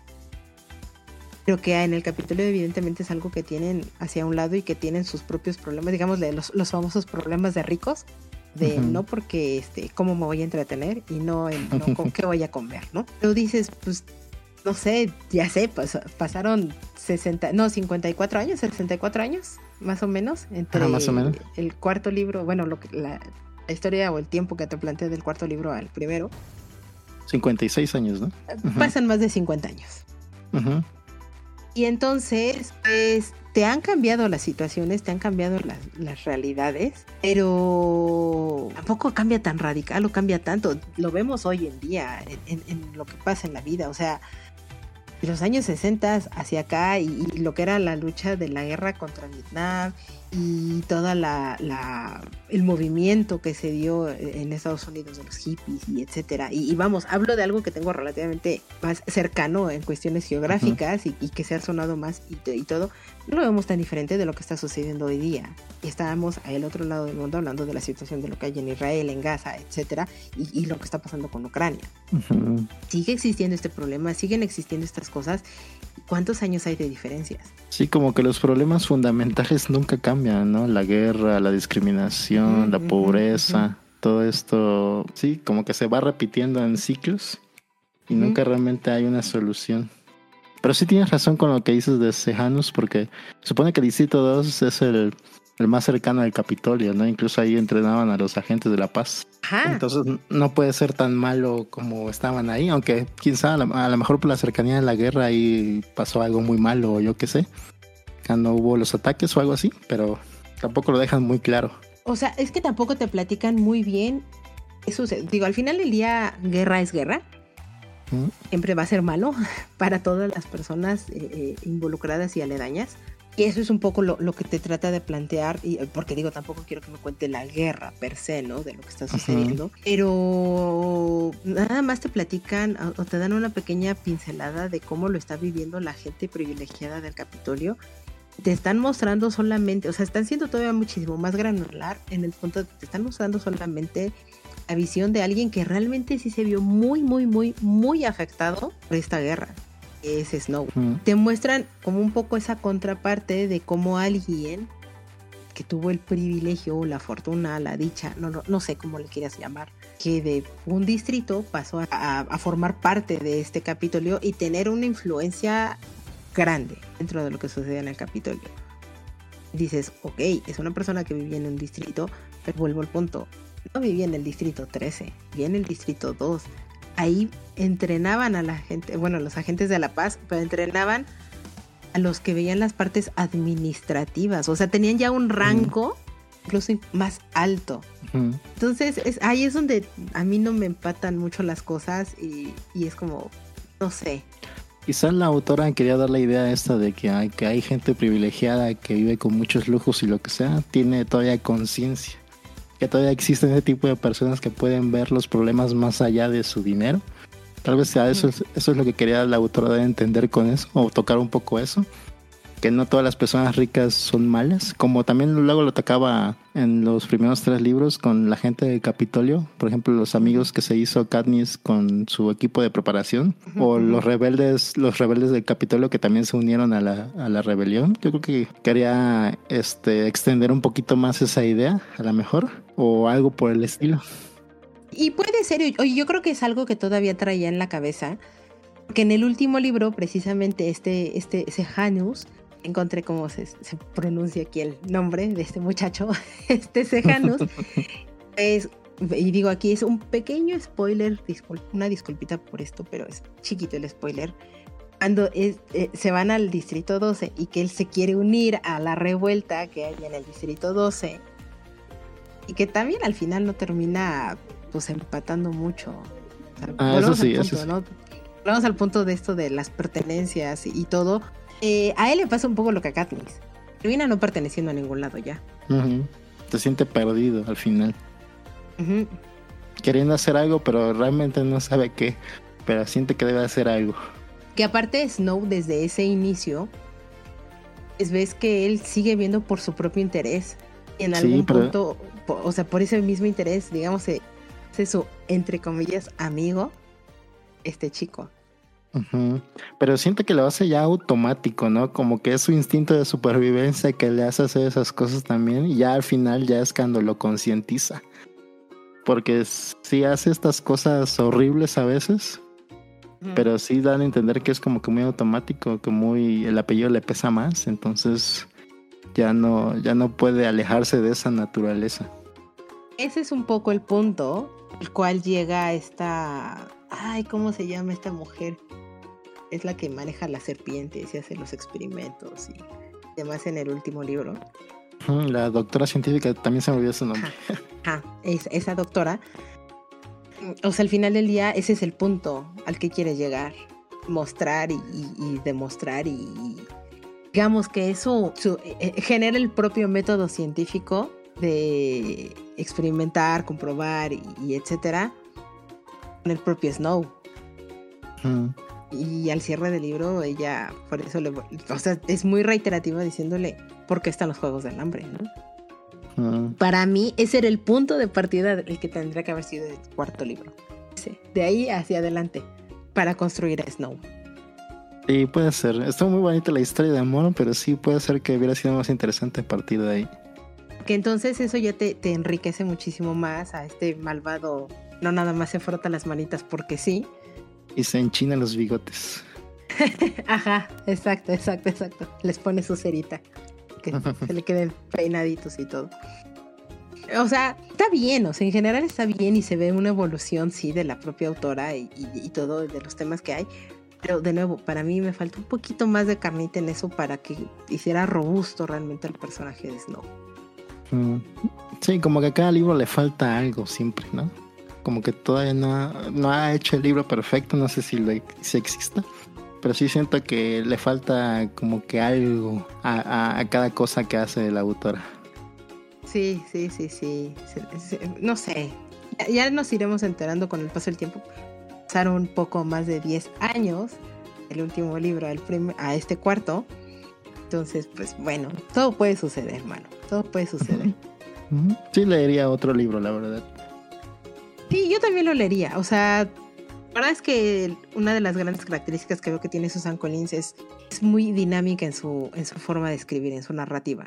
pero que en el capítulo evidentemente es algo que tienen hacia un lado y que tienen sus propios problemas, digamos, los, los famosos problemas de ricos, de no porque, este, cómo me voy a entretener y no, en, con qué voy a comer, ¿no? Pero dices, pues, no sé, ya sé, pasaron 60, no, 54 años, 64 años, más o menos, entre más o menos. El, cuarto libro, bueno, lo que, la, historia o el tiempo que te planteé del cuarto libro al primero. 56 años, ¿no? Pasan más de 50 años. Ajá. Y entonces, pues te han cambiado las situaciones, te han cambiado las, realidades, pero tampoco cambia tan radical o cambia tanto. Lo vemos hoy en día en, lo que pasa en la vida. O sea, los años 60 hacia acá y, lo que era la lucha de la guerra contra Vietnam y toda la, el movimiento que se dio en Estados Unidos de los hippies y etcétera. Y, vamos, hablo de algo que tengo relativamente más cercano en cuestiones geográficas y, que se ha sonado más y, todo. No lo vemos tan diferente de lo que está sucediendo hoy día. Y estábamos al otro lado del mundo hablando de la situación de lo que hay en Israel, en Gaza, etcétera, y, lo que está pasando con Ucrania. Sigue existiendo este problema, siguen existiendo estas cosas. ¿Cuántos años hay de diferencias? Sí, como que los problemas fundamentales nunca cambian, ¿no? La guerra, la discriminación, la pobreza, todo esto, sí, como que se va repitiendo en ciclos y nunca realmente hay una solución. Pero sí tienes razón con lo que dices de Sejanus, porque supone que el Distrito 2 es el, más cercano al Capitolio, ¿no? Incluso ahí entrenaban a los agentes de la paz. Entonces no puede ser tan malo como estaban ahí, aunque quién sabe, a lo mejor por la cercanía de la guerra ahí pasó algo muy malo yo qué sé, cuando hubo los ataques o algo así, pero tampoco lo dejan muy claro. O sea, es que tampoco te platican muy bien Eso digo, al final del día, guerra es guerra. Siempre va a ser malo *laughs* para todas las personas eh, eh, involucradas y aledañas. Y eso es un poco lo, que te trata de plantear, y, porque digo, tampoco quiero que me cuente la guerra per se, ¿no? De lo que está sucediendo, pero nada más te platican o te dan una pequeña pincelada de cómo lo está viviendo la gente privilegiada del Capitolio. Te están mostrando solamente, o sea, están siendo todavía muchísimo más granular en el punto de que te están mostrando solamente la visión de alguien que realmente sí se vio muy, muy, muy, muy afectado por esta guerra es Snow. Te muestran como un poco esa contraparte de cómo alguien que tuvo el privilegio, la fortuna, la dicha, no, no, sé cómo le quieras llamar, que de un distrito pasó a, formar parte de este Capitolio y tener una influencia grande dentro de lo que sucede en el Capitolio. Dices, ok, es una persona que vivía en un distrito, pero vuelvo al punto, no vivía en el distrito 13, vivía en el distrito 2 ahí entrenaban a la gente, bueno, los agentes de la paz, pero entrenaban a los que veían las partes administrativas, o sea, tenían ya un rango incluso más alto. Entonces, es, ahí es donde a mí no me empatan mucho las cosas y, es como, no sé. Quizás la autora quería dar la idea esta de que hay, que hay gente privilegiada que vive con muchos lujos y lo que sea, tiene todavía conciencia que todavía existen ese tipo de personas que pueden ver los problemas más allá de su dinero. Tal vez sea eso, eso es lo que quería la autora de entender con eso, o tocar un poco eso que no todas las personas ricas son malas, como también luego lo tocaba en los primeros tres libros con la gente del Capitolio, por ejemplo, los amigos que se hizo Katniss con su equipo de preparación, o los rebeldes, los rebeldes del Capitolio que también se unieron a la, a la rebelión. Yo creo que quería este, extender un poquito más esa idea, a lo mejor, o algo por el estilo. Y puede ser, yo creo que es algo que todavía traía en la cabeza, que en el último libro, precisamente este, este, ese Janus, encontré cómo se, pronuncia aquí el nombre de este muchacho, *laughs* este Sejanus. *laughs* es, y digo aquí, es un pequeño spoiler, una disculpita por esto, pero es chiquito el spoiler. Cuando eh, se van al distrito 12 y que él se quiere unir a la revuelta que hay en el distrito 12 y que también al final no termina pues empatando mucho. ah, eso sí, eso sí. Vamos al punto de esto de las pertenencias y todo, eh, a él le pasa un poco lo que a Katniss. Termina no perteneciendo a ningún lado ya. Se siente perdido al final. Queriendo hacer algo, pero realmente no sabe qué. Pero siente que debe hacer algo. Que aparte Snow desde ese inicio, es ves que él sigue viendo por su propio interés. En algún punto, o sea, por ese mismo interés, digamos, es su, entre comillas, amigo, este chico. Pero siente que lo hace ya automático, ¿no? Como que es su instinto de supervivencia que le hace hacer esas cosas también y ya al final ya es cuando lo concientiza. Porque sí hace estas cosas horribles a veces, pero sí dan a entender que es como que muy automático, que muy el apellido le pesa más, entonces ya no ya no puede alejarse de esa naturaleza. Ese es un poco el punto, el cual llega esta ay, ¿cómo se llama esta mujer? Es la que maneja las serpientes y hace los experimentos y demás en el último libro. La doctora científica también se me olvidó su nombre. esa doctora. O sea, al final del día, ese es el punto al que quiere llegar. Mostrar y, demostrar y, digamos que eso eh, eh, genera el propio método científico de experimentar, comprobar y, etcétera con el propio Snow. Y al cierre del libro, ella, por eso le. O sea, es muy reiterativa diciéndole por qué están los juegos del hambre, ¿no? Para mí, ese era el punto de partida el que tendría que haber sido el cuarto libro. de ahí hacia adelante, para construir a Snow. Y puede ser. Está muy bonita la historia de amor, pero sí puede ser que hubiera sido más interesante a partir de ahí. Que entonces eso ya te, te enriquece muchísimo más a este malvado. No nada más se frota las manitas porque sí, y se enchina los bigotes. *laughs* Ajá, exacto, exacto, exacto. Les pone su cerita. Que se le queden *laughs* peinaditos y todo. O sea, está bien, o sea, en general está bien y se ve una evolución, sí, de la propia autora y, todo, de los temas que hay. Pero de nuevo, para mí me falta un poquito más de carnita en eso para que hiciera robusto realmente el personaje de Snow. Mm, sí, como que a cada libro le falta algo siempre, ¿no? Como que todavía no, ha hecho el libro perfecto, no sé si, lo, si exista, pero sí siento que le falta como que algo a, cada cosa que hace la autora. Sí, sí, sí, sí, no sé, ya nos iremos enterando con el paso del tiempo. Pasaron un poco más de 10 años el último libro al a este cuarto. Entonces, pues bueno, todo puede suceder, hermano. Todo puede suceder. *laughs* Sí, leería otro libro, la verdad. Sí, yo también lo leería. O sea, la verdad es que una de las grandes características que veo que tiene Susan Collins es, es muy dinámica en su, en su forma de escribir, en su narrativa.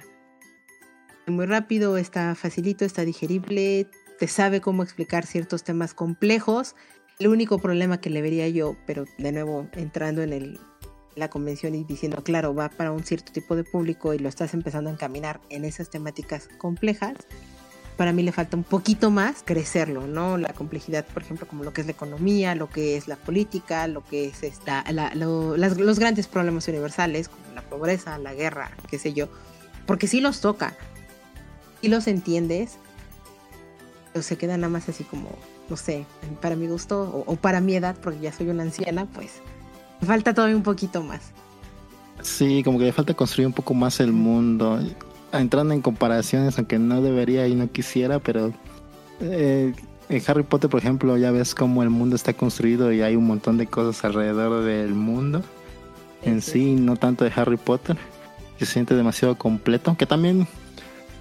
Muy rápido, está facilito, está digerible, te sabe cómo explicar ciertos temas complejos. El único problema que le vería yo, pero de nuevo entrando en el, la convención y diciendo, claro, va para un cierto tipo de público y lo estás empezando a encaminar en esas temáticas complejas, para mí le falta un poquito más crecerlo, ¿no? La complejidad, por ejemplo, como lo que es la economía, lo que es la política, lo que es esta, los grandes problemas universales, como la pobreza, la guerra, qué sé yo, porque sí los toca, y los entiendes, pero se queda nada más así como, no sé, para mi gusto o, para mi edad, porque ya soy una anciana, pues falta todavía un poquito más. Sí, como que le falta construir un poco más el mundo entrando en comparaciones, aunque no debería y no quisiera, pero eh, en Harry Potter, por ejemplo, ya ves cómo el mundo está construido y hay un montón de cosas alrededor del mundo. En sí, no tanto de Harry Potter, se siente demasiado completo, aunque también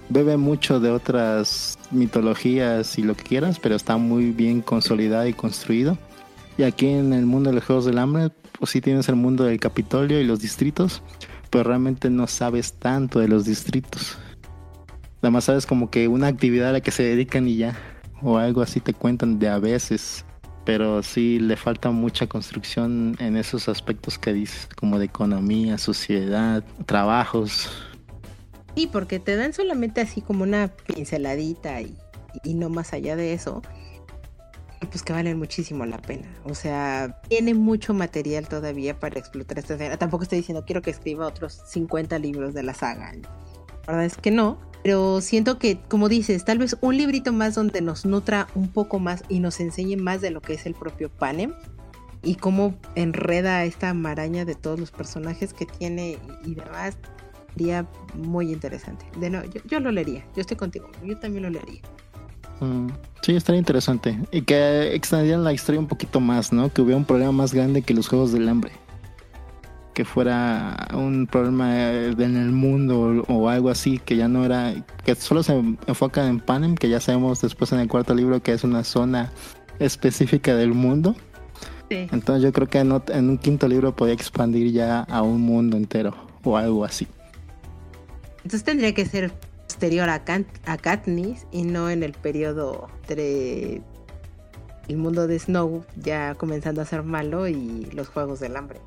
bebe mucho de otras mitologías y lo que quieras, pero está muy bien consolidado y construido. Y aquí en el mundo de los Juegos del Hambre, pues sí tienes el mundo del Capitolio y los distritos, pero realmente no sabes tanto de los distritos. Nada más sabes como que una actividad a la que se dedican y ya, o algo así te cuentan de a veces, pero sí le falta mucha construcción en esos aspectos que dices, como de economía, sociedad, trabajos. Sí, porque te dan solamente así como una pinceladita y no más allá de eso pues que valen muchísimo la pena. O sea, tiene mucho material todavía para explotar esta escena. Tampoco estoy diciendo quiero que escriba otros 50 libros de la saga. La verdad es que no. Pero siento que, como dices, tal vez un librito más donde nos nutra un poco más y nos enseñe más de lo que es el propio Panem y cómo enreda esta maraña de todos los personajes que tiene y demás. Sería muy interesante. De no, yo, yo lo leería. Yo estoy contigo. Yo también lo leería. Mm, sí, estaría interesante. Y que extendieran la historia un poquito más, ¿no? Que hubiera un problema más grande que los Juegos del Hambre. Que fuera un problema en el mundo o, algo así, que ya no era. Que solo se enfoca en Panem, que ya sabemos después en el cuarto libro que es una zona específica del mundo. Sí. Entonces yo creo que en, en un quinto libro podría expandir ya a un mundo entero o algo así. Entonces tendría que ser posterior a, Katniss y no en el periodo entre el mundo de Snow ya comenzando a ser malo y los Juegos del Hambre.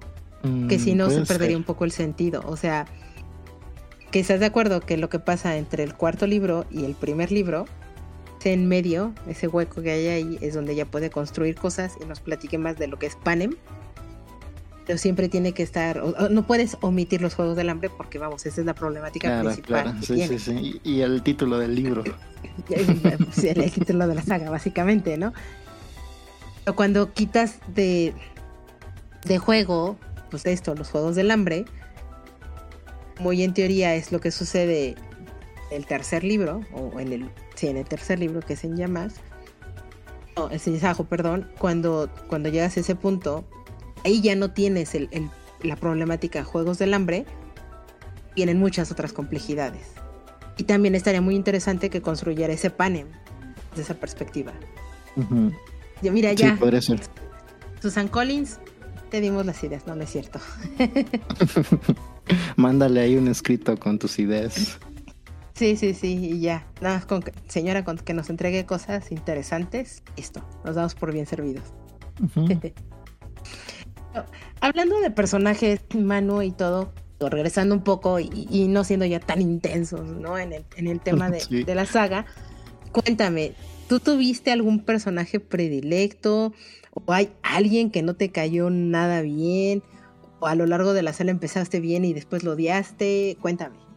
que si no se perdería un poco el sentido. O sea, que estás de acuerdo que lo que pasa entre el cuarto libro y el primer libro, en medio, ese hueco que hay ahí, es donde ella puede construir cosas y nos platique más de lo que es Panem pero siempre tiene que estar, no puedes omitir los Juegos del Hambre porque vamos, esa es la problemática principal. sí, sí, sí, y el título del libro. *laughs* el, título de la saga, básicamente, ¿no? Pero cuando quitas de, de juego, pues esto, los Juegos del Hambre, muy en teoría es lo que sucede en el tercer libro, o en el, sí, en el tercer libro que es en llamas, no, es en perdón, cuando, cuando llegas a ese punto, ahí ya no tienes la problemática juegos del hambre, tienen muchas otras complejidades. Y también estaría muy interesante que construyera ese panel desde esa perspectiva. mira, ya. Susan Collins, te dimos las ideas, no, no es cierto. *laughs* Mándale ahí un escrito con tus ideas. Sí, sí, sí, y ya. Nada más con señora, con que nos entregue cosas interesantes, listo. Nos damos por bien servidos. *laughs* Hablando de personajes, Manu y todo, regresando un poco y, no siendo ya tan intensos, ¿no? En el, en el tema de, *laughs* de, la saga, cuéntame, ¿tú tuviste algún personaje predilecto? ¿O hay alguien que no te cayó nada bien? ¿O a lo largo de la sala empezaste bien y después lo odiaste? Cuéntame.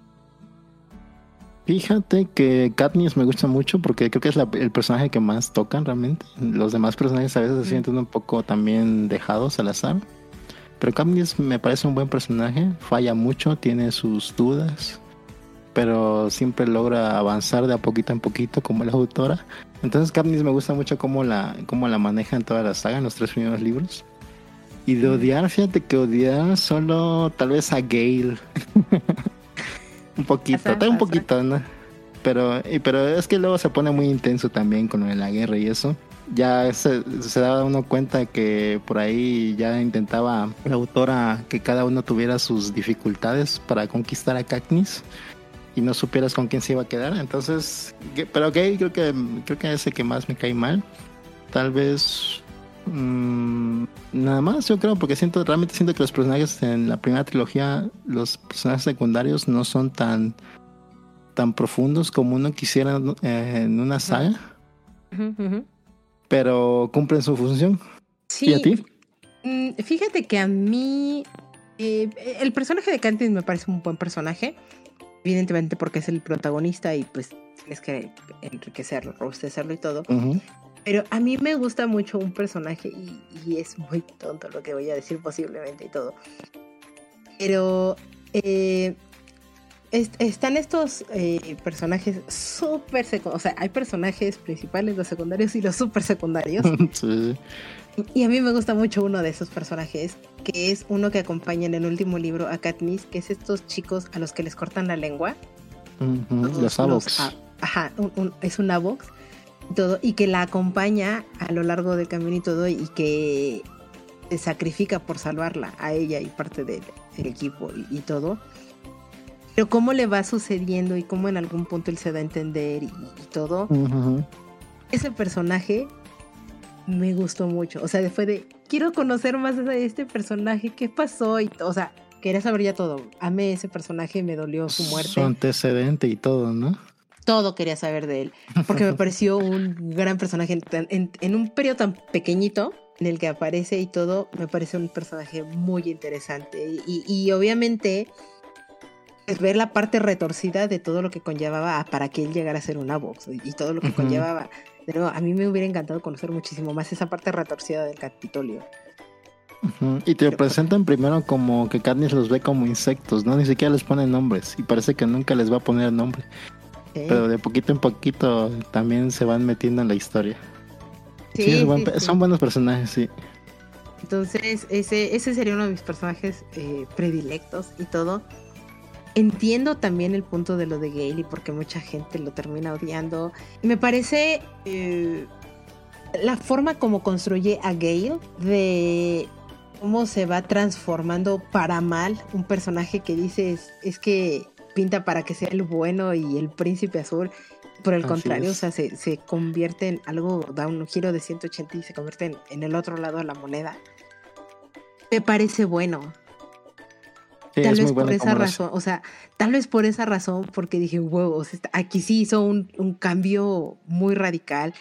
Fíjate que Katniss me gusta mucho porque creo que es el personaje que más tocan realmente. Los demás personajes a veces se sienten un poco también dejados al azar. Pero Katniss me parece un buen personaje, falla mucho, tiene sus dudas, pero siempre logra avanzar de a poquito en poquito como la autora. Entonces Katniss me gusta mucho cómo la, cómo la maneja en toda la saga, en los tres primeros libros. Y de odiar, fíjate que odiar solo tal vez a Gale. *laughs* un poquito, un poquito, ¿no? Pero, pero es que luego se pone muy intenso también con la guerra y eso. Ya se, se daba uno cuenta que por ahí ya intentaba la autora que cada uno tuviera sus dificultades para conquistar a Katniss y no supieras con quién se iba a quedar. Entonces, pero Gay creo que creo que es el que más me cae mal. Tal vez Mm, nada más, yo creo, porque siento, realmente siento que los personajes en la primera trilogía, los personajes secundarios no son tan, tan profundos como uno quisiera eh, en una saga. Pero cumplen su función. Sí. ¿Y a ti? Mm, fíjate que a mí eh, el personaje de Cantis me parece un buen personaje. Evidentemente porque es el protagonista y pues tienes que enriquecerlo, robustecerlo y todo. Pero a mí me gusta mucho un personaje y, es muy tonto lo que voy a decir posiblemente y todo. Pero eh, están estos eh, personajes súper secundarios. O sea, hay personajes principales, los secundarios y los súper secundarios. *laughs* sí. Y a mí me gusta mucho uno de esos personajes, que es uno que acompaña en el último libro a Katniss, que es estos chicos a los que les cortan la lengua. los Avox. ajá, es un Avox todo, y que la acompaña a lo largo del camino y todo, y que se sacrifica por salvarla a ella y parte del, equipo y, todo. Pero cómo le va sucediendo y cómo en algún punto él se da a entender y, todo. Ese personaje me gustó mucho. O sea, fue de, quiero conocer más de este personaje, qué pasó y O sea, quería saber ya todo. Amé ese personaje, me dolió su muerte. Su antecedente y todo, ¿no? Todo quería saber de él, porque me *laughs* pareció un gran personaje en, un periodo tan pequeñito en el que aparece y todo, me parece un personaje muy interesante. Y, obviamente es ver la parte retorcida de todo lo que conllevaba para que él llegara a ser una voz y todo lo que conllevaba. De nuevo, a mí me hubiera encantado conocer muchísimo más esa parte retorcida del Capitolio. Y te presentan primero como que Katniss los ve como insectos, ¿no? Ni siquiera les ponen nombres y parece que nunca les va a poner nombre. Pero de poquito en poquito también se van metiendo en la historia. Sí, son buenos personajes, sí. Entonces, ese, ese sería uno de mis personajes eh, predilectos y todo. Entiendo también el punto de lo de Gale y porque mucha gente lo termina odiando. Me parece eh, la forma como construye a Gale de cómo se va transformando para mal un personaje que dices es que pinta para que sea el bueno y el príncipe azul. Por el contrario, o sea, se, se, convierte en algo, da un giro de 180 y se convierte en, el otro lado de la moneda. Me parece bueno. tal vez por esa razón, o sea, tal vez por esa razón, porque dije, huevos, aquí sí hizo un, un cambio muy radical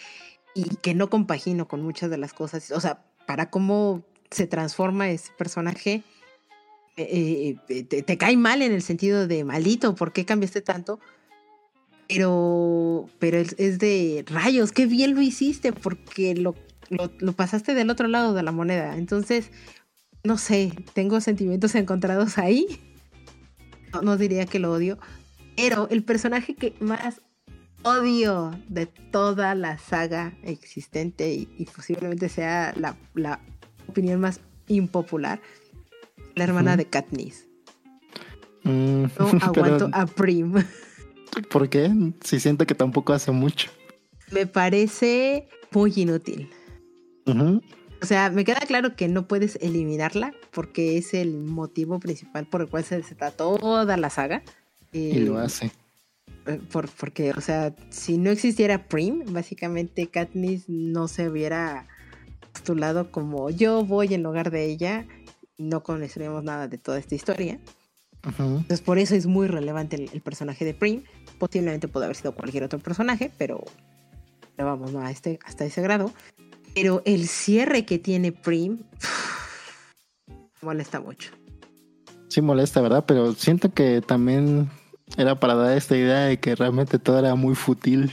y que no compagino con muchas de las cosas. O sea, para cómo se transforma ese personaje, eh, eh, te, cae mal en el sentido de maldito, ¿por qué cambiaste tanto? Pero, pero es, de rayos, qué bien lo hiciste porque lo, lo, pasaste del otro lado de la moneda. Entonces, no sé, tengo sentimientos encontrados ahí. No, diría que lo odio, pero el personaje que más odio de toda la saga existente y, posiblemente sea la opinión más impopular la hermana de Katniss. Mm, no *laughs* aguanto a Prim. *laughs* ¿Por qué? Si siento que tampoco hace mucho. Me parece muy inútil. O sea, me queda claro que no puedes eliminarla porque es el motivo principal por el cual se desata toda la saga. y lo hace. Eh, por, porque, o sea, si no existiera Prim, básicamente Katniss no se hubiera postulado como yo voy en lugar de ella no conoceríamos nada de toda esta historia. Entonces por eso es muy relevante el, personaje de Prim. Posiblemente puede haber sido cualquier otro personaje, pero, vamos, no a este, hasta ese grado. Pero el cierre que tiene Prim *sighs* molesta mucho. Sí molesta, ¿verdad? Pero siento que también Era para dar esta idea de que realmente todo era muy fútil.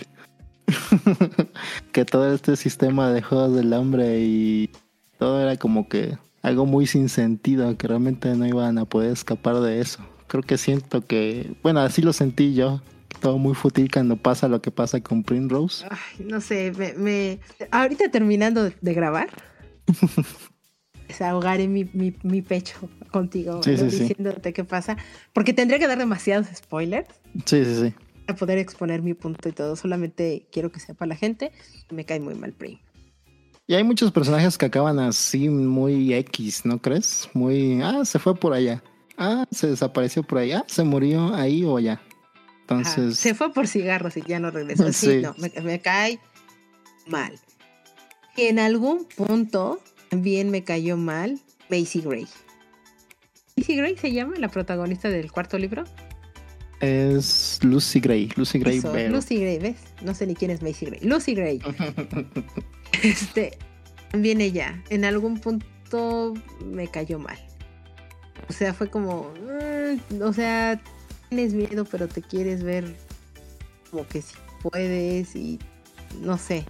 *laughs* que todo este sistema de juegos del hambre y todo era como que algo muy sin sentido, que realmente no iban a poder escapar de eso. Creo que siento que, bueno, así lo sentí yo, todo muy fútil cuando pasa lo que pasa con Primrose. Ay, no sé, me, ahorita terminando de grabar, *laughs* desahogaré mi, mi, mi, pecho contigo, diciéndote qué pasa, porque tendría que dar demasiados spoilers. Sí, sí, sí. Para poder exponer mi punto y todo, solamente quiero que sepa la gente, me cae muy mal Prim. Y hay muchos personajes que acaban así muy X, ¿no crees? Muy, ah, se fue por allá. Ah, se desapareció por allá. Se murió ahí o allá. Entonces. se fue por cigarros y ya no regresó. *laughs* Sí, no, me, cae mal. Y en algún punto también me cayó mal Macy Gray. ¿Macy Gray se llama la protagonista del cuarto libro? Es Lucy Gray. Lucy Gray. Lucy Gray, ¿ves? No sé ni quién es Macy Gray. Lucy Gray. *laughs* este, también ella, en algún punto me cayó mal. O sea, fue como, mm, o sea, tienes miedo, pero te quieres ver como que si puedes y no sé.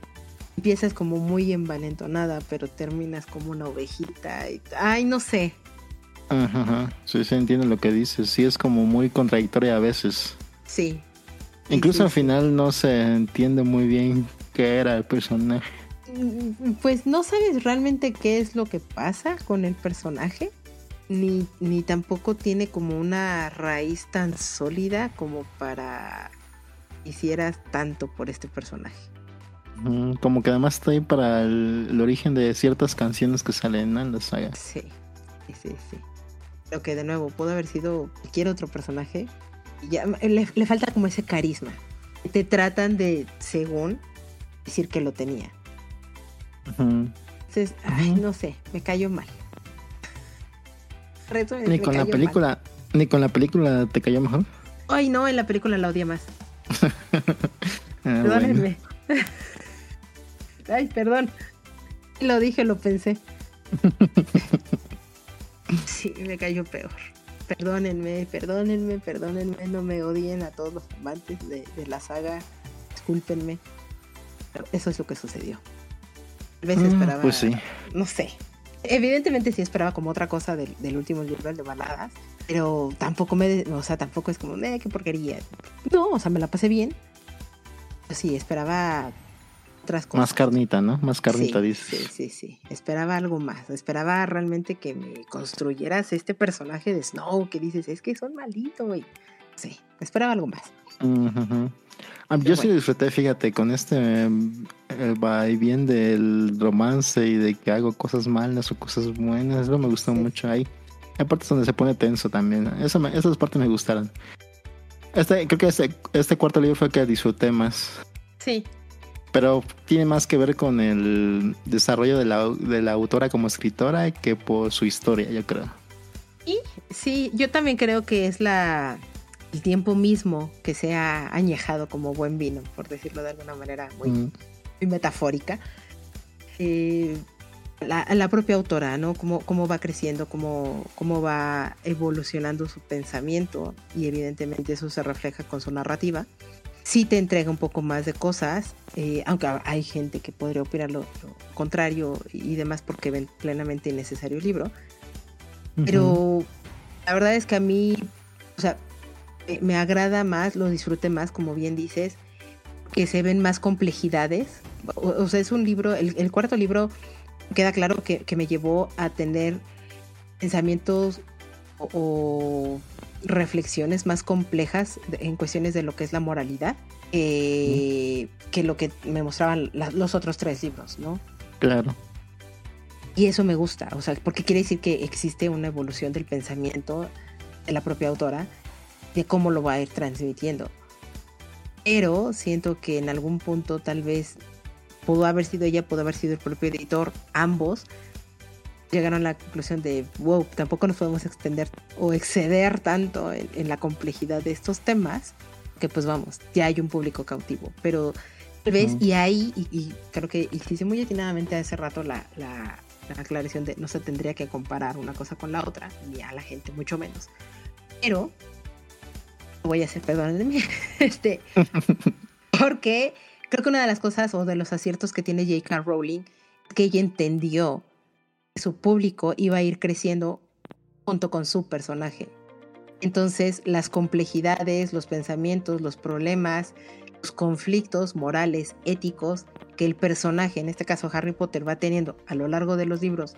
Empiezas como muy envalentonada, pero terminas como una ovejita. Y, ay, no sé. Ajá, sí, sí, entiendo lo que dices. Sí, es como muy contradictoria a veces. Sí. Incluso al final no se entiende muy bien qué era el personaje. Mm, pues no sabes realmente qué es lo que pasa con el personaje, ni, ni tampoco tiene como una raíz tan sólida como para hicieras tanto por este personaje. como que además está ahí para el, origen de ciertas canciones que salen en la saga. Sí, sí, sí. Lo que de nuevo pudo haber sido cualquier otro personaje. Ya, le, le falta como ese carisma. Te tratan de, según, decir que lo tenía entonces, ay, no sé, me cayó mal. ni con la película, ni con la película te cayó mejor. Ay, no, en la película la odié más. *laughs* Ah, Perdónenme. ay, perdón. Lo dije, lo pensé. *laughs* sí, me cayó peor. Perdónenme, perdónenme, perdónenme, no me odien a todos los amantes de, de la saga. Discúlpenme. Pero eso es lo que sucedió. Veces mm, esperaba. Pues sí. No sé. Evidentemente sí esperaba como otra cosa del, último libro, el de baladas. Pero tampoco me. O sea, tampoco es como, eh, qué porquería. No, o sea, me la pasé bien. Pero sí, esperaba otras cosas. Más carnita, ¿no? Más carnita, dices. Sí, sí, sí. Esperaba algo más. Esperaba realmente que me construyeras este personaje de Snow que dices, es que son malitos, y Sí, esperaba algo más. Ah, yo sí disfruté, fíjate, con este va y bien del romance y de que hago cosas malas o cosas buenas. Eso me gustó mucho ahí. Hay partes donde se pone tenso también. Eso esas partes me gustaron. Este, creo que este, este cuarto libro fue el que disfruté más. Sí. Pero tiene más que ver con el desarrollo de la, de la autora como escritora que por su historia, yo creo. Y sí, yo también creo que es la el tiempo mismo que se ha añejado como buen vino, por decirlo de alguna manera muy, metafórica. Eh, la, propia autora, ¿no? Cómo, cómo va creciendo, cómo, cómo va evolucionando su pensamiento y evidentemente eso se refleja con su narrativa. Sí te entrega un poco más de cosas, eh, aunque hay gente que podría opinar lo, contrario y demás porque ven plenamente innecesario el libro. Pero la verdad es que a mí, o sea, me agrada más, lo disfrute más, como bien dices, que se ven más complejidades. O, sea, es un libro, el, cuarto libro queda claro que, me llevó a tener pensamientos o, reflexiones más complejas en cuestiones de lo que es la moralidad que lo que me mostraban los otros tres libros, ¿no? Claro. Y eso me gusta, o sea, porque quiere decir que existe una evolución del pensamiento de la propia autora de cómo lo va a ir transmitiendo. Pero siento que en algún punto tal vez pudo haber sido ella, pudo haber sido el propio editor, ambos llegaron a la conclusión de, wow, tampoco nos podemos extender o exceder tanto en, la complejidad de estos temas, que pues vamos, ya hay un público cautivo, pero tal vez, y ahí, y, creo que hiciste muy atinadamente hace rato la, la, la aclaración de no se tendría que comparar una cosa con la otra, ni a la gente mucho menos. Pero voy a hacer, perdónenme, *laughs* este, *laughs* porque creo que una de las cosas o de los aciertos que tiene J.K. Rowling es que ella entendió que su público iba a ir creciendo junto con su personaje. Entonces, las complejidades, los pensamientos, los problemas, los conflictos morales, éticos que el personaje, en este caso Harry Potter, va teniendo a lo largo de los libros,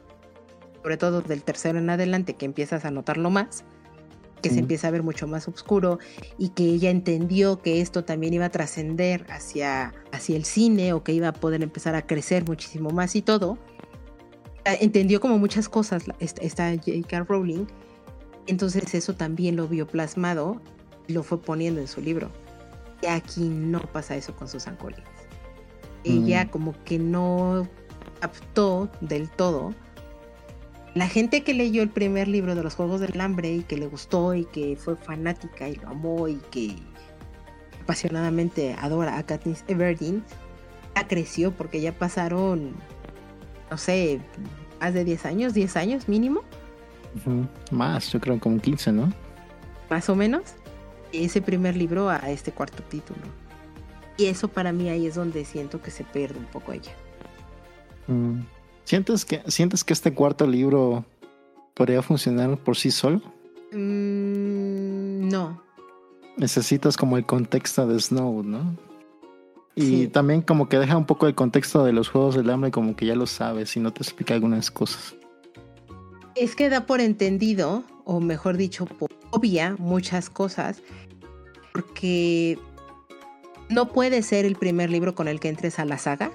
sobre todo del tercero en adelante, que empiezas a notarlo más, que se empieza a ver mucho más oscuro y que ella entendió que esto también iba a trascender hacia, hacia el cine o que iba a poder empezar a crecer muchísimo más y todo. Ah, entendió como muchas cosas esta J.K. Rowling, entonces eso también lo vio plasmado y lo fue poniendo en su libro. Y aquí no pasa eso con Susan Collins. Ella mm. como que no captó del todo la gente que leyó el primer libro de los Juegos del Hambre y que le gustó y que fue fanática y lo amó y que apasionadamente adora a Katniss Everdeen, ya creció porque ya pasaron, no sé, más de 10 años, 10 años mínimo. Más, yo creo como 15, ¿no? Más o menos. Ese primer libro a este cuarto título. Y eso para mí ahí es donde siento que se pierde un poco ella. Mm. ¿Sientes que, ¿Sientes que este cuarto libro podría funcionar por sí solo? Mm, no. Necesitas como el contexto de Snow, ¿no? Y también como que deja un poco el contexto de los Juegos del Hambre, como que ya lo sabes y no te explica algunas cosas. Es que da por entendido, o mejor dicho, por obvia muchas cosas, porque no puede ser el primer libro con el que entres a la saga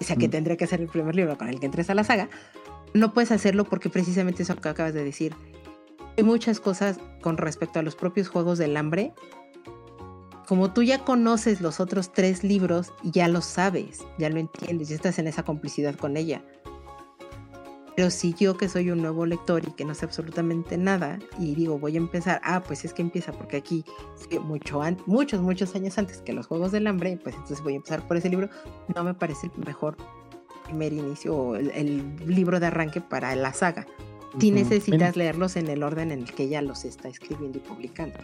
o sea que tendría que ser el primer libro con el que entres a la saga, no puedes hacerlo porque precisamente eso que acabas de decir. Hay muchas cosas con respecto a los propios Juegos del Hambre. Como tú ya conoces los otros tres libros, ya lo sabes, ya lo entiendes, ya estás en esa complicidad con ella. Pero si yo que soy un nuevo lector y que no sé absolutamente nada y digo voy a empezar, ah, pues es que empieza porque aquí mucho muchos, muchos años antes que los Juegos del Hambre, pues entonces voy a empezar por ese libro, no me parece el mejor primer inicio o el, libro de arranque para la saga. Si necesitas leerlos en el orden en el que ella los está escribiendo y publicando.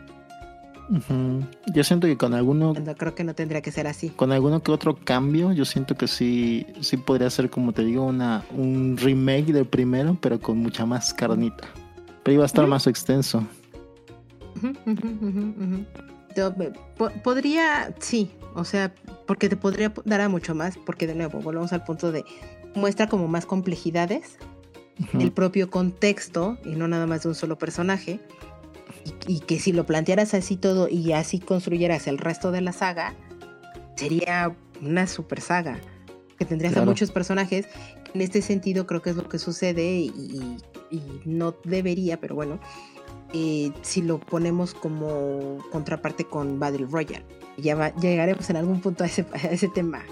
Yo siento que con alguno. creo que no tendría que ser así. Con alguno que otro cambio, yo siento que sí, sí podría ser, como te digo, una, un remake del primero, pero con mucha más carnita. Pero iba a estar más extenso. podría, sí, o sea, porque te podría dar a mucho más, porque de nuevo, volvemos al punto de muestra como más complejidades, el propio contexto y no nada más de un solo personaje y, que si lo plantearas así todo y así construyeras el resto de la saga, sería una super saga, que tendrías a muchos personajes. En este sentido creo que es lo que sucede y, no debería, pero bueno, eh, si lo ponemos como contraparte con Battle Royale. Ya llegaremos en algún punto a ese, tema.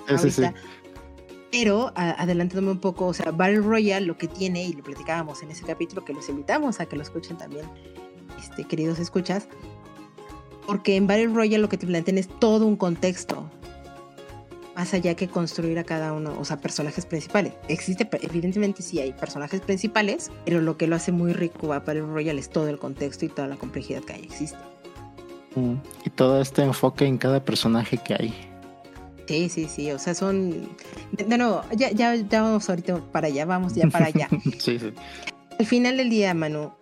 Pero adelantándome un poco, o sea, Battle Royale lo que tiene, y lo platicábamos en ese capítulo, que los invitamos a que lo escuchen también este, queridos escuchas, porque en Battle Royale lo que te plantean es todo un contexto, más allá que construir a cada uno, o sea, personajes principales. Existe, evidentemente sí hay personajes principales, pero lo que lo hace muy rico a Battle Royale es todo el contexto y toda la complejidad que ahí existe. Mm, y todo este enfoque en cada personaje que hay. Sí, sí, sí, o sea, son... De, nuevo, ya, ya, ya vamos ahorita para allá, vamos ya para allá. *laughs* sí, sí. Al final del día, Manu,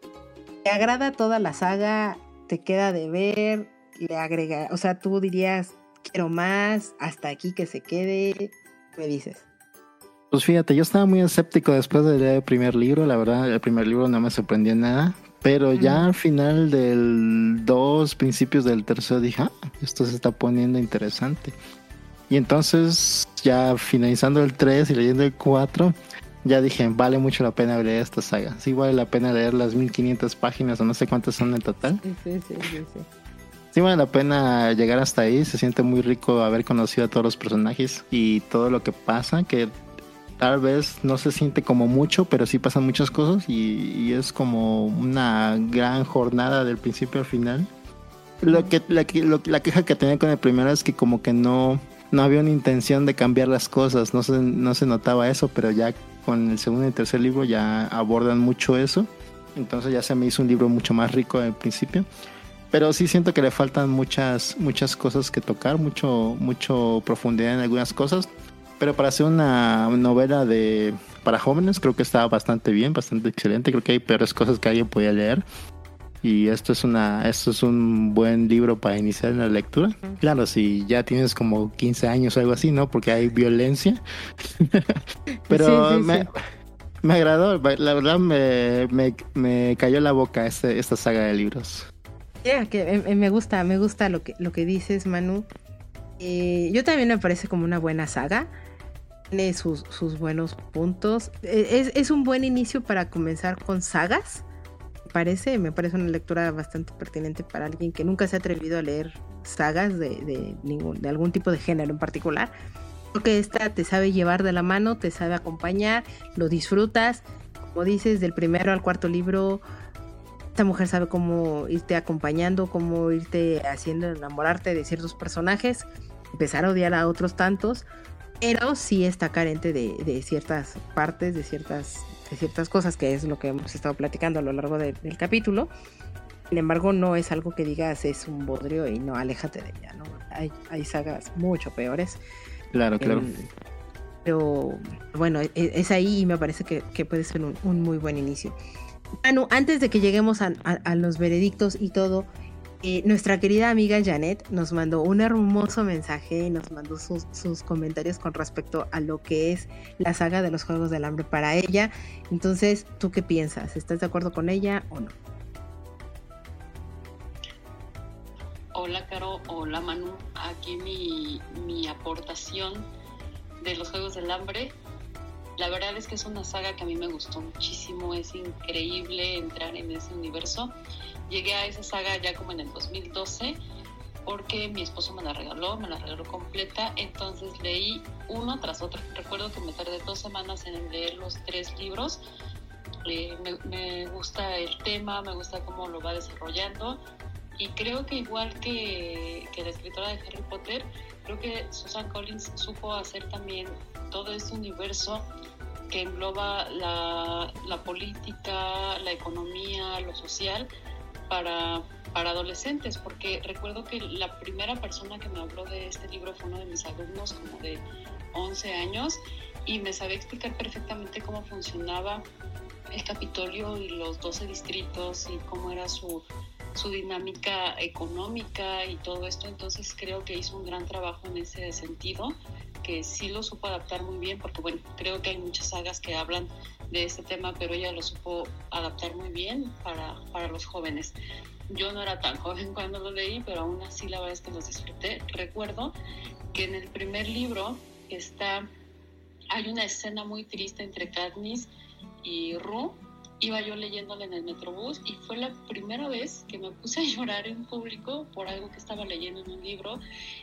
te agrada toda la saga, te queda de ver, le agrega, o sea, tú dirías, quiero más, hasta aquí que se quede, me dices. Pues fíjate, yo estaba muy escéptico después de leer el primer libro, la verdad, el primer libro no me sorprendió nada, pero ya al final del dos, principios del tercero, dije, ah, esto se está poniendo interesante. Y entonces, ya finalizando el 3 y leyendo el 4, ya dije, vale mucho la pena leer esta saga. Sí, vale la pena leer las 1500 páginas o no sé cuántas son en total. Sí, sí, sí, sí. Sí vale la pena llegar hasta ahí, se siente muy rico haber conocido a todos los personajes y todo lo que pasa, que tal vez no se siente como mucho, pero sí pasan muchas cosas y, es como una gran jornada del principio al final. Lo que, la, la queja que tenía con el primero es que como que no, no había una intención de cambiar las cosas, no se, no se notaba eso, pero ya con el segundo y tercer libro ya abordan mucho eso. Entonces ya se me hizo un libro mucho más rico al principio. pero sí siento que le faltan muchas, muchas cosas que tocar, mucho, mucho profundidad en algunas cosas. Pero para hacer una novela de para jóvenes creo que está bastante bien, bastante excelente. Creo que hay peores cosas que alguien podía leer. Y esto es una, esto es un buen libro para iniciar en la lectura. Claro, si ya tienes como 15 años o algo así, ¿no? Porque hay violencia. *laughs* Pero me, me, agradó, la verdad me, me, me cayó la boca este, esta saga de libros. Yeah, que me gusta, me gusta lo que, lo que dices, Manu. Eh, yo también me parece como una buena saga. Tiene sus, sus buenos puntos. E, es, es, un buen inicio para comenzar con sagas. Parece, me parece una lectura bastante pertinente para alguien que nunca se ha atrevido a leer sagas de, de, ningún, de algún tipo de género en particular. Porque esta te sabe llevar de la mano, te sabe acompañar, lo disfrutas. Como dices, del primero al cuarto libro esta mujer sabe cómo irte acompañando, cómo irte haciendo enamorarte de ciertos personajes, empezar a odiar a otros tantos, pero sí está carente de, ciertas partes, de ciertas, de ciertas cosas, que es lo que hemos estado platicando a lo largo del capítulo. Sin embargo, no es algo que digas es un bodrio y no, aléjate de ella, ¿no? Hay, hay sagas mucho peores. Claro, claro. pero bueno, e, es, ahí y me parece que, puede ser un muy buen inicio. Manu, antes de que lleguemos a, los veredictos y todo, nuestra querida amiga Janet nos mandó un hermoso mensaje y nos mandó sus, comentarios con respecto a lo que es la saga de los Juegos del Hambre para ella. Entonces, ¿tú qué piensas? ¿Estás de acuerdo con ella o no? Hola, Caro. Hola, Manu. Aquí mi, mi aportación de los Juegos del Hambre la verdad es que es una saga que a mí me gustó muchísimo, es increíble entrar en ese universo. Llegué a esa saga ya como en el 2012 porque mi esposo me la regaló, me la regaló completa, entonces leí uno tras otro. Recuerdo que me tardé dos semanas en leer los tres libros. Eh, me, gusta el tema, me gusta cómo lo va desarrollando y creo que igual que, la escritora de Harry Potter, creo que Susan Collins supo hacer también todo este universo que engloba la, política, la economía, lo social para, para adolescentes, porque recuerdo que la primera persona que me habló de este libro fue uno de mis alumnos como de 11 años y me sabía explicar perfectamente cómo funcionaba el Capitolio y los 12 distritos y cómo era su, su dinámica económica y todo esto, entonces creo que hizo un gran trabajo en ese sentido sí lo supo adaptar muy bien, porque bueno, creo que hay muchas sagas que hablan de este tema, pero ella lo supo adaptar muy bien para, para los jóvenes. Yo no era tan *laughs* joven cuando lo leí, pero aún así la verdad es que los disfruté. Recuerdo que en el primer libro está, hay una escena muy triste entre Katniss y Rue, iba yo leyéndole en el Metrobús y fue la primera vez que me puse a *laughs* llorar en público por algo que estaba leyendo en un libro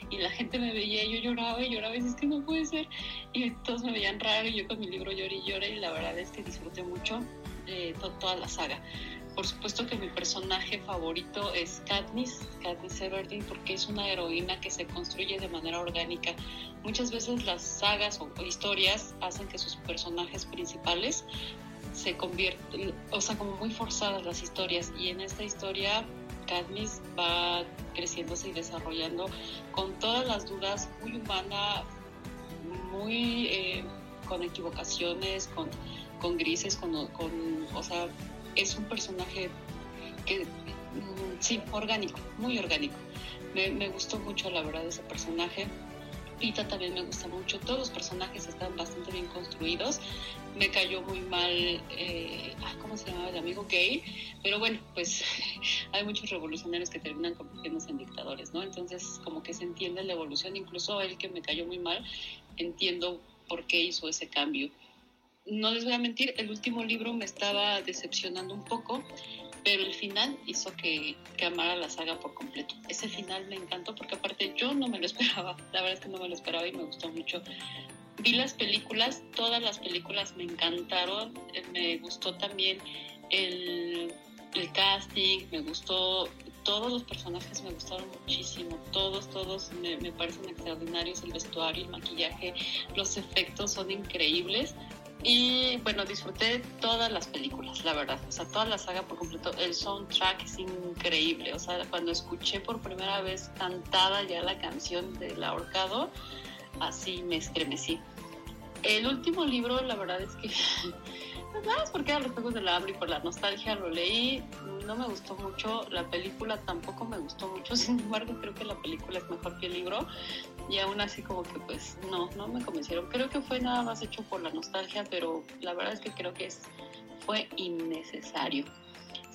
y la gente me veía y yo lloraba y lloraba y es que no puede ser y todos me veían raro y yo con mi libro lloré y lloré y la verdad es que disfruté mucho de toda la saga. Por supuesto que mi personaje favorito es Katniss, Katniss Everdeen, porque es una heroína que se construye de manera orgánica. Muchas veces las sagas o historias hacen que sus personajes principales se convierte, o sea, como muy forzadas las historias. Y en esta historia, Katniss va creciéndose y desarrollando con todas las dudas, muy humana, muy eh, con equivocaciones, con, con grises, con, con, o sea, es un personaje que, mm, sí, orgánico, muy orgánico. Me, me gustó mucho, la verdad, ese personaje. Pita también me gusta mucho. Todos los personajes están bastante bien construidos. Me cayó muy mal, eh, ¿cómo se llama el amigo gay? Pero bueno, pues *laughs* hay muchos revolucionarios que terminan convirtiéndose en dictadores, ¿no? Entonces, como que se entiende la evolución. Incluso él que me cayó muy mal, entiendo por qué hizo ese cambio. No les voy a mentir, el último libro me estaba decepcionando un poco pero el final hizo que, que, amara la saga por completo. Ese final me encantó porque aparte yo no me lo *laughs* esperaba, la verdad es que no me lo esperaba y me gustó mucho. Vi las películas, todas las películas me encantaron, eh, me gustó también el, el casting, me gustó, todos los personajes me gustaron muchísimo, todos, todos me, me parecen extraordinarios, el vestuario, el maquillaje, los efectos son increíbles Y bueno, disfruté todas las películas, la verdad. O sea, toda la saga por completo. El soundtrack es increíble. O sea, cuando escuché por primera vez cantada ya la canción del ahorcado, así me estremecí. El último libro, la verdad es que, *laughs* pues nada más porque eran los Juegos del Hambre y por la nostalgia lo leí, no me gustó mucho, la película tampoco me gustó mucho, *laughs* sin embargo creo que la película es mejor que el libro y aún así como que pues no, no me convencieron. Creo que fue nada más hecho por la nostalgia, pero la verdad es que creo que es, fue innecesario.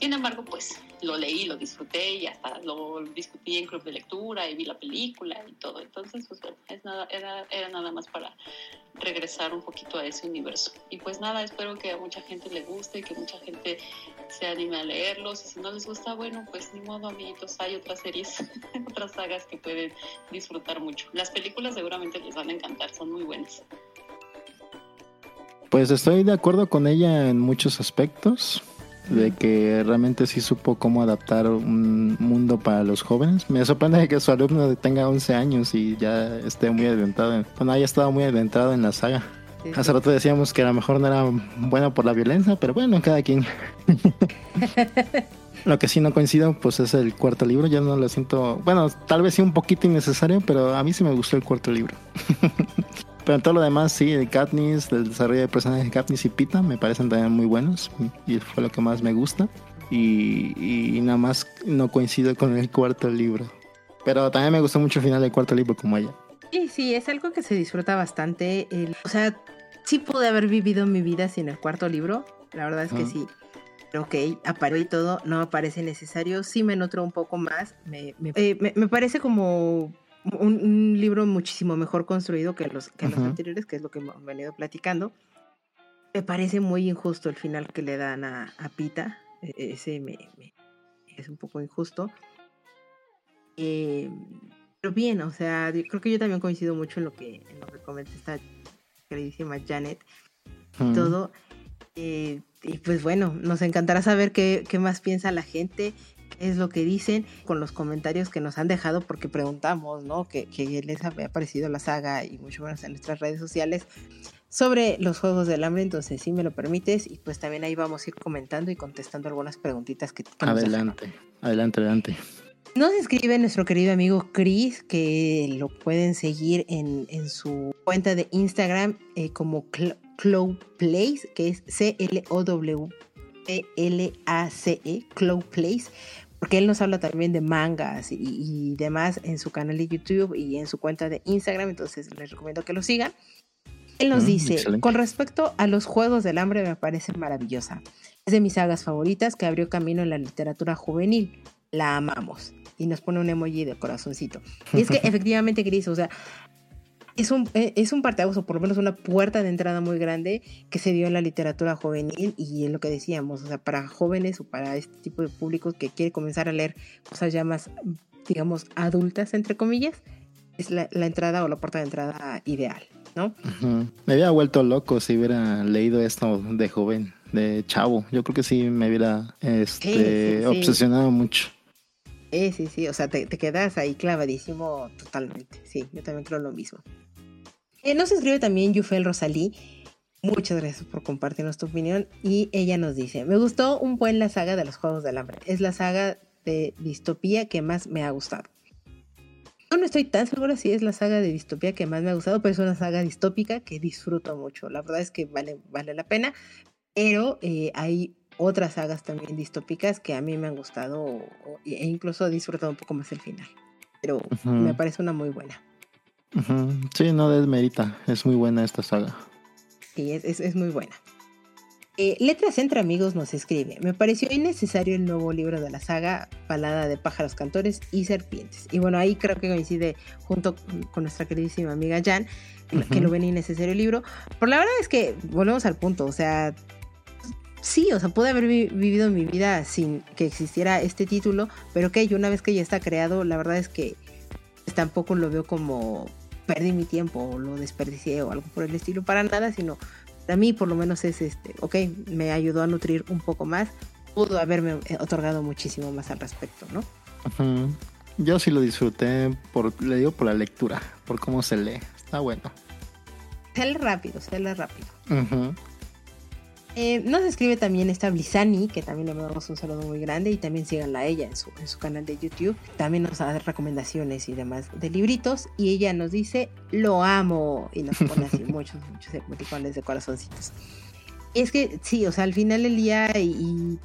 Sin embargo, pues lo leí, lo disfruté y hasta lo discutí en club de lectura y vi la película y todo. Entonces, pues es nada, era, era nada más para regresar un poquito a ese universo. Y pues nada, espero que a mucha gente le guste y que mucha gente se anime a leerlos. Y si no les gusta, bueno, pues ni modo, amiguitos, hay otras series, *laughs* otras sagas que pueden disfrutar mucho. Las películas seguramente les van a encantar, son muy buenas. Pues estoy de acuerdo con ella en muchos aspectos de que realmente sí supo cómo adaptar un mundo para los jóvenes. Me sorprende que su alumno tenga 11 años y ya esté muy adentrado, en, bueno, haya estado muy adentrado en la saga. Hace rato decíamos que a lo mejor no era bueno por la violencia, pero bueno, cada quien. *laughs* lo que sí no coincido, pues es el cuarto libro. Ya no lo siento. Bueno, tal vez sí un poquito innecesario, pero a mí sí me gustó el cuarto libro. *laughs* Pero todo lo demás, sí, el Katniss, el desarrollo de personajes de Katniss y Pita me parecen también muy buenos y fue lo que más me gusta. Y, nada más no coincido con el cuarto libro. Pero también me gustó mucho el final del cuarto libro como ella. Sí, sí, es algo que se disfruta bastante. o sea, sí pude haber vivido mi vida sin el cuarto libro. La verdad es que sí. Ok, aparece y todo, no me parece necesario. Sí me nutro un poco más. me, me eh, parece como un, libro muchísimo mejor construido que los, que los anteriores, que es lo que hemos venido platicando. Me parece muy injusto el final que le dan a, Pita. E, ese me, es un poco injusto. Eh, pero bien, o sea, creo que yo también coincido mucho en lo que, en lo que comenta esta queridísima Janet. Todo. Eh, y pues bueno, nos encantará saber qué, qué más piensa la gente es lo que dicen con los comentarios que nos han dejado porque preguntamos, ¿no? Que, les había parecido la saga y mucho menos en nuestras redes sociales sobre los Juegos del Hambre, entonces si me lo permites y pues también ahí vamos a ir comentando y contestando algunas preguntitas que, Adelante, adelante, adelante. Nos escribe nuestro querido amigo Chris, que lo pueden seguir en, su cuenta de Instagram eh, como Clow Place, que es C-L-O-W. P-L-A-C-E, Clow Place porque él nos habla también de mangas y, demás en su canal de YouTube y en su cuenta de Instagram, entonces les recomiendo que lo sigan. Él nos mm, dice, con respecto a los Juegos del Hambre me parece maravillosa. Es de mis sagas favoritas que abrió camino en la literatura juvenil. La amamos. Y nos pone un emoji de corazoncito. Y es que *laughs* efectivamente, Cris, o sea, es un, eh, es un parteaguas o por lo menos una puerta de entrada muy grande que se dio en la literatura juvenil y en lo que decíamos, o sea, para jóvenes o para este tipo de públicos que quiere comenzar a leer cosas ya más, digamos, adultas, entre comillas, es la, entrada o la puerta de entrada ideal, ¿no? Me había vuelto loco si hubiera leído esto de joven, de chavo. Yo creo que sí me hubiera este, obsesionado mucho. Sí, sí, sí, o sea, te, te, quedas ahí clavadísimo totalmente. Sí, yo también creo lo mismo. Eh, nos escribe también Yufel Rosalí. Muchas gracias por compartirnos tu opinión. Y ella nos dice: Me gustó un buen la saga de los Juegos del Hambre. Es la saga de distopía que más me ha gustado. Yo no estoy tan segura si es la saga de distopía que más me ha gustado, pero es una saga distópica que disfruto mucho. La verdad es que vale, vale la pena. Pero eh, hay otras sagas también distópicas que a mí me han gustado e incluso he disfrutado un poco más el final. Pero me parece una muy buena. Sí, no desmerita. Es muy buena esta saga. Sí, es, es, muy buena. Eh, Letras entre amigos nos escribe. Me pareció innecesario el nuevo libro de la saga, Palada de pájaros cantores y serpientes. Y bueno, ahí creo que coincide junto con nuestra queridísima amiga Jan, que lo ven innecesario el libro. Pero la verdad es que volvemos al punto. O sea, sí, o sea, pude haber vivido mi vida sin que existiera este título, pero que una vez que ya está creado, la verdad es que tampoco lo veo como perdí mi tiempo o lo desperdicié o algo por el estilo, para nada, sino a mí por lo menos es este, ok, me ayudó a nutrir un poco más, pudo haberme eh, otorgado muchísimo más al respecto, ¿no? Yo sí lo disfruté, por, le digo por la lectura, por cómo se lee, está bueno. Sale rápido, sale rápido. Eh, nos escribe también esta Blizani, que también le mandamos un saludo muy grande y también síganla a ella en su, en su canal de YouTube. También nos da recomendaciones y demás de libritos y ella nos dice, lo amo y nos pone así *laughs* muchos, muchos emoticones de corazoncitos. Y es que sí, o sea, al final del día y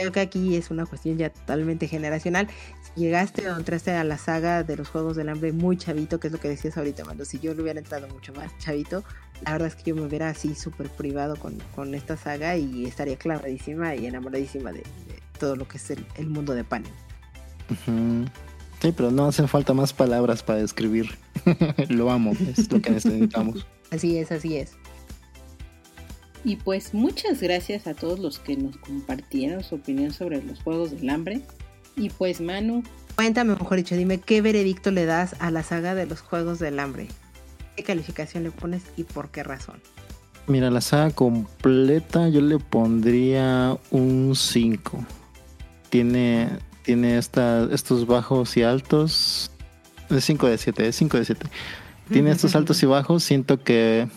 creo que aquí es una cuestión ya totalmente generacional. Llegaste o entraste a la saga de los Juegos del Hambre muy chavito, que es lo que decías ahorita, cuando si yo le hubiera entrado mucho más chavito, la verdad es que yo me hubiera así súper privado con, con, esta saga y estaría clavadísima y enamoradísima de, todo lo que es el, el mundo de Pan. Sí, pero no hacen falta más palabras para describir. *laughs* lo amo, es lo que necesitamos. Así es, así es. Y pues muchas gracias a todos los que nos compartieron su opinión sobre los Juegos del Hambre. Y pues Manu. Cuéntame, mejor dicho, dime qué veredicto le das a la saga de los Juegos del Hambre. ¿Qué calificación le pones y por qué razón? Mira, la saga completa yo le pondría un 5. Tiene, tiene esta, estos bajos y altos. Es 5 de 7, es 5 de 7. Tiene *laughs* estos altos y bajos. Siento que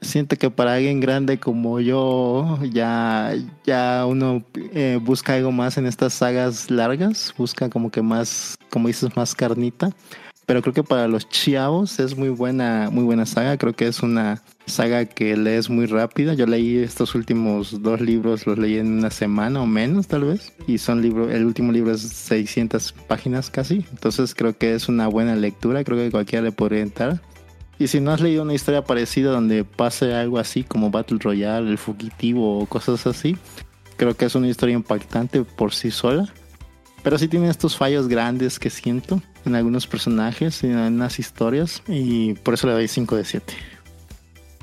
siento que para alguien grande como yo, ya, ya uno eh, busca algo más en estas sagas largas, busca como que más, como dices, más carnita. Pero creo que para los chavos es muy buena, muy buena saga. Creo que es una saga que lees muy rápida. Yo leí estos últimos dos libros, los leí en una semana o menos, tal vez. Y son libros, el último libro es 600 páginas casi. Entonces creo que es una buena lectura. Creo que cualquiera le podría entrar. Y si no has leído una historia parecida donde pase algo así como Battle Royale, el fugitivo o cosas así, creo que es una historia impactante por sí sola. Pero sí tiene estos fallos grandes que siento en algunos personajes, en algunas historias, y por eso le doy 5 de 7.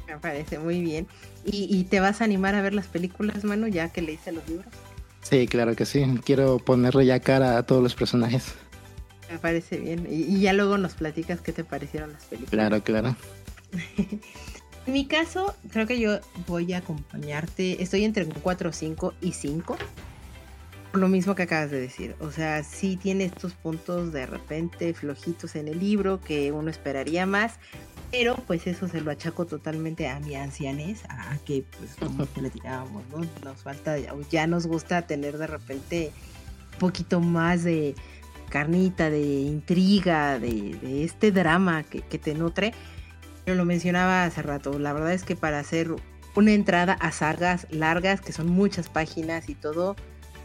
Me parece muy bien. ¿Y, ¿Y, te vas a animar a ver las películas, Manu, ya que leíste los libros? Sí, claro que sí. Quiero ponerle ya cara a todos los personajes. Me parece bien. Y, ya luego nos platicas qué te parecieron las películas. Claro, claro. *laughs* en mi caso, creo que yo voy a acompañarte. Estoy entre 4, 5 y 5. Por lo mismo que acabas de decir. O sea, sí tiene estos puntos de repente flojitos en el libro que uno esperaría más. Pero pues eso se lo achaco totalmente a mi ancianez, a que pues como platicábamos, ¿no? Nos falta, ya nos gusta tener de repente un poquito más de, carnita, de intriga, de, este drama que, te nutre. Pero lo mencionaba hace rato, la verdad es que para hacer una entrada a sagas largas, que son muchas páginas y todo,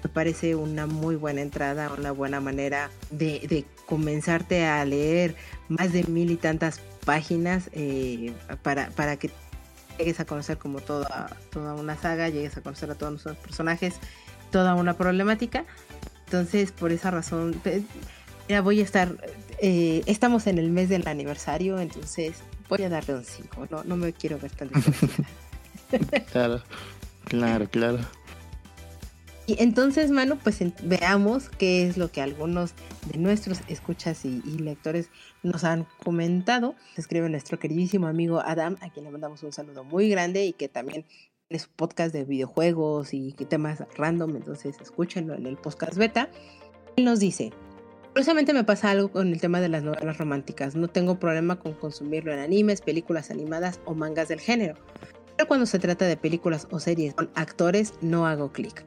me parece una muy buena entrada, una buena manera de, comenzarte a leer más de mil y tantas páginas eh, para, para que llegues a conocer como toda, toda una saga, llegues a conocer a todos los personajes, toda una problemática. Entonces, por esa razón, ya voy a estar, eh, estamos en el mes del aniversario, entonces voy a darle un 5, no, no me quiero ver tan *laughs* Claro, claro, claro. Y entonces, Manu, pues veamos qué es lo que algunos de nuestros escuchas y, y, lectores nos han comentado. Escribe nuestro queridísimo amigo Adam, a quien le mandamos un saludo muy grande y que también es un podcast de videojuegos y temas random, entonces escúchenlo en el podcast beta. Él nos dice, curiosamente me pasa algo con el tema de las novelas románticas, no tengo problema con consumirlo en animes, películas animadas o mangas del género, pero cuando se trata de películas o series con actores no hago clic.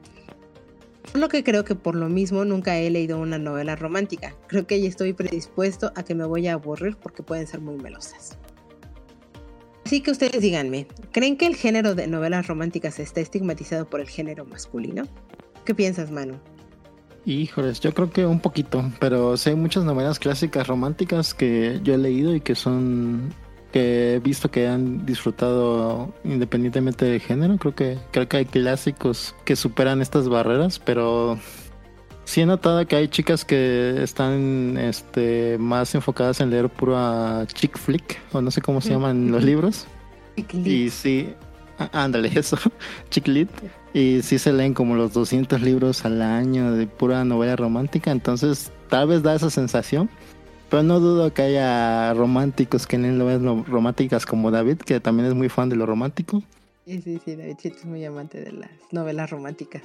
Por lo que creo que por lo mismo nunca he leído una novela romántica. Creo que ya estoy predispuesto a que me voy a aburrir porque pueden ser muy melosas. Así que ustedes díganme, ¿creen que el género de novelas románticas está estigmatizado por el género masculino? ¿Qué piensas, Manu? Híjoles, yo creo que un poquito, pero sé muchas novelas clásicas románticas que yo he leído y que son que he visto que han disfrutado independientemente del género. Creo que creo que hay clásicos que superan estas barreras, pero sí he notado que hay chicas que están este, más enfocadas en leer pura chick flick, o no sé cómo se llaman los libros. Y sí, ándale, *laughs* eso, chick lit. Y sí se leen como los 200 libros al año de pura novela romántica, entonces tal vez da esa sensación. Pero no dudo que haya románticos que leen novelas románticas como David, que también es muy fan de lo romántico. Sí, sí, sí, David es muy amante de las novelas románticas.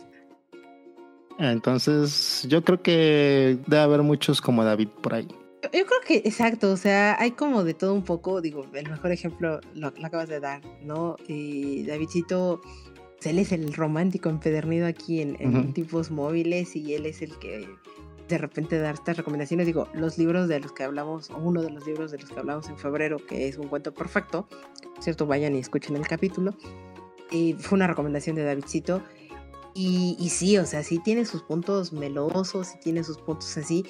Entonces, yo creo que debe haber muchos como David por ahí. Yo creo que, exacto, o sea, hay como de todo un poco, digo, el mejor ejemplo lo, acabas de dar, ¿no? Y Davidcito pues, él es el romántico empedernido aquí en, en tipos móviles y él es el que de repente dar estas recomendaciones. Digo, los libros de los que hablamos, o uno de los libros de los que hablamos en febrero, que es un cuento perfecto, ¿cierto? Vayan y escuchen el capítulo. Y fue una recomendación de Davidcito. Y, y sí, o sea, sí tiene sus puntos melosos, sí tiene sus puntos así.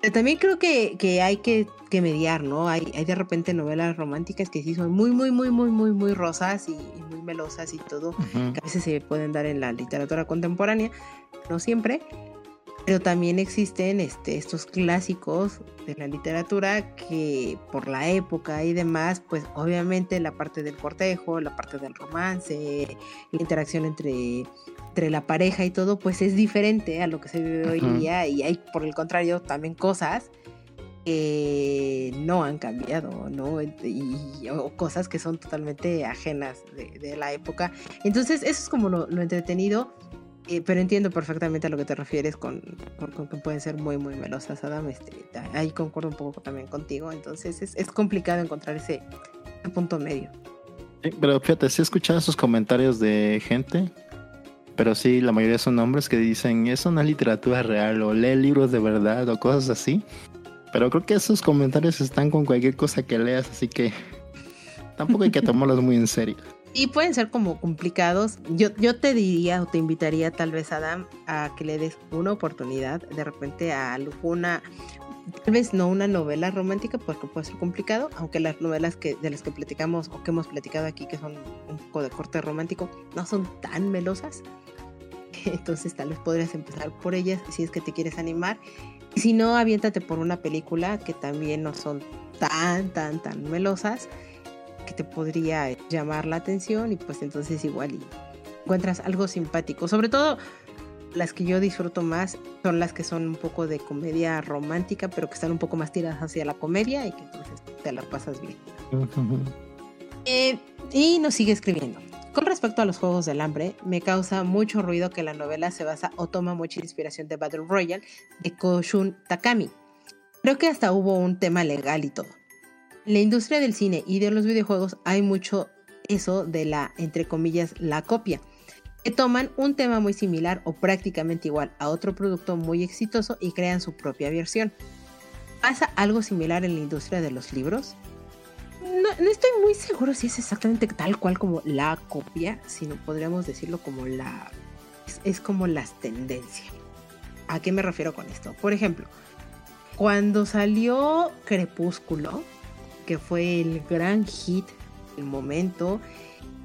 Pero también creo que, que hay que, que, mediar, ¿no? Hay, hay de repente novelas románticas que sí son muy, muy, muy, muy, muy, muy rosas y, muy melosas y todo, que a veces se pueden dar en la literatura contemporánea, no siempre, pero también existen este, estos clásicos de la literatura que por la época y demás, pues obviamente la parte del cortejo, la parte del romance, la interacción entre, entre la pareja y todo, pues es diferente a lo que se vive hoy día y hay por el contrario también cosas que no han cambiado, ¿no? Y, o cosas que son totalmente ajenas de, la época. Entonces, eso es como lo entretenido eh, pero entiendo perfectamente a lo que te refieres con, que pueden ser muy, muy melosas, Adam. Este, ahí concuerdo un poco también contigo. Entonces es, es complicado encontrar ese, punto medio. pero fíjate, sí he escuchado esos comentarios de gente, pero sí, la mayoría son hombres que dicen, es una literatura real o lee libros de verdad o cosas así. Pero creo que esos comentarios están con cualquier cosa que leas, así que tampoco hay que *laughs* tomarlos muy en serio. Y pueden ser como complicados. Yo, yo te diría o te invitaría tal vez, Adam, a que le des una oportunidad de repente a alguna, tal vez no una novela romántica porque puede ser complicado, aunque las novelas que, de las que platicamos o que hemos platicado aquí, que son un poco de corte romántico, no son tan melosas. *laughs* Entonces tal vez podrías empezar por ellas si es que te quieres animar. Si no, aviéntate por una película que también no son tan, tan, tan melosas que te podría llamar la atención y pues entonces igual y encuentras algo simpático. Sobre todo las que yo disfruto más son las que son un poco de comedia romántica, pero que están un poco más tiradas hacia la comedia y que entonces te la pasas bien. Eh, y nos sigue escribiendo. Con respecto a los Juegos del Hambre, me causa mucho ruido que la novela se basa o toma mucha inspiración de Battle Royale de Koshun Takami. Creo que hasta hubo un tema legal y todo la industria del cine y de los videojuegos hay mucho eso de la, entre comillas, la copia, que toman un tema muy similar o prácticamente igual a otro producto muy exitoso y crean su propia versión. ¿Pasa algo similar en la industria de los libros? No, estoy muy seguro si es exactamente tal cual como la copia, sino podríamos decirlo como la... es, es como las tendencias. ¿A qué me refiero con esto? Por ejemplo, cuando salió Crepúsculo, que fue el gran hit del momento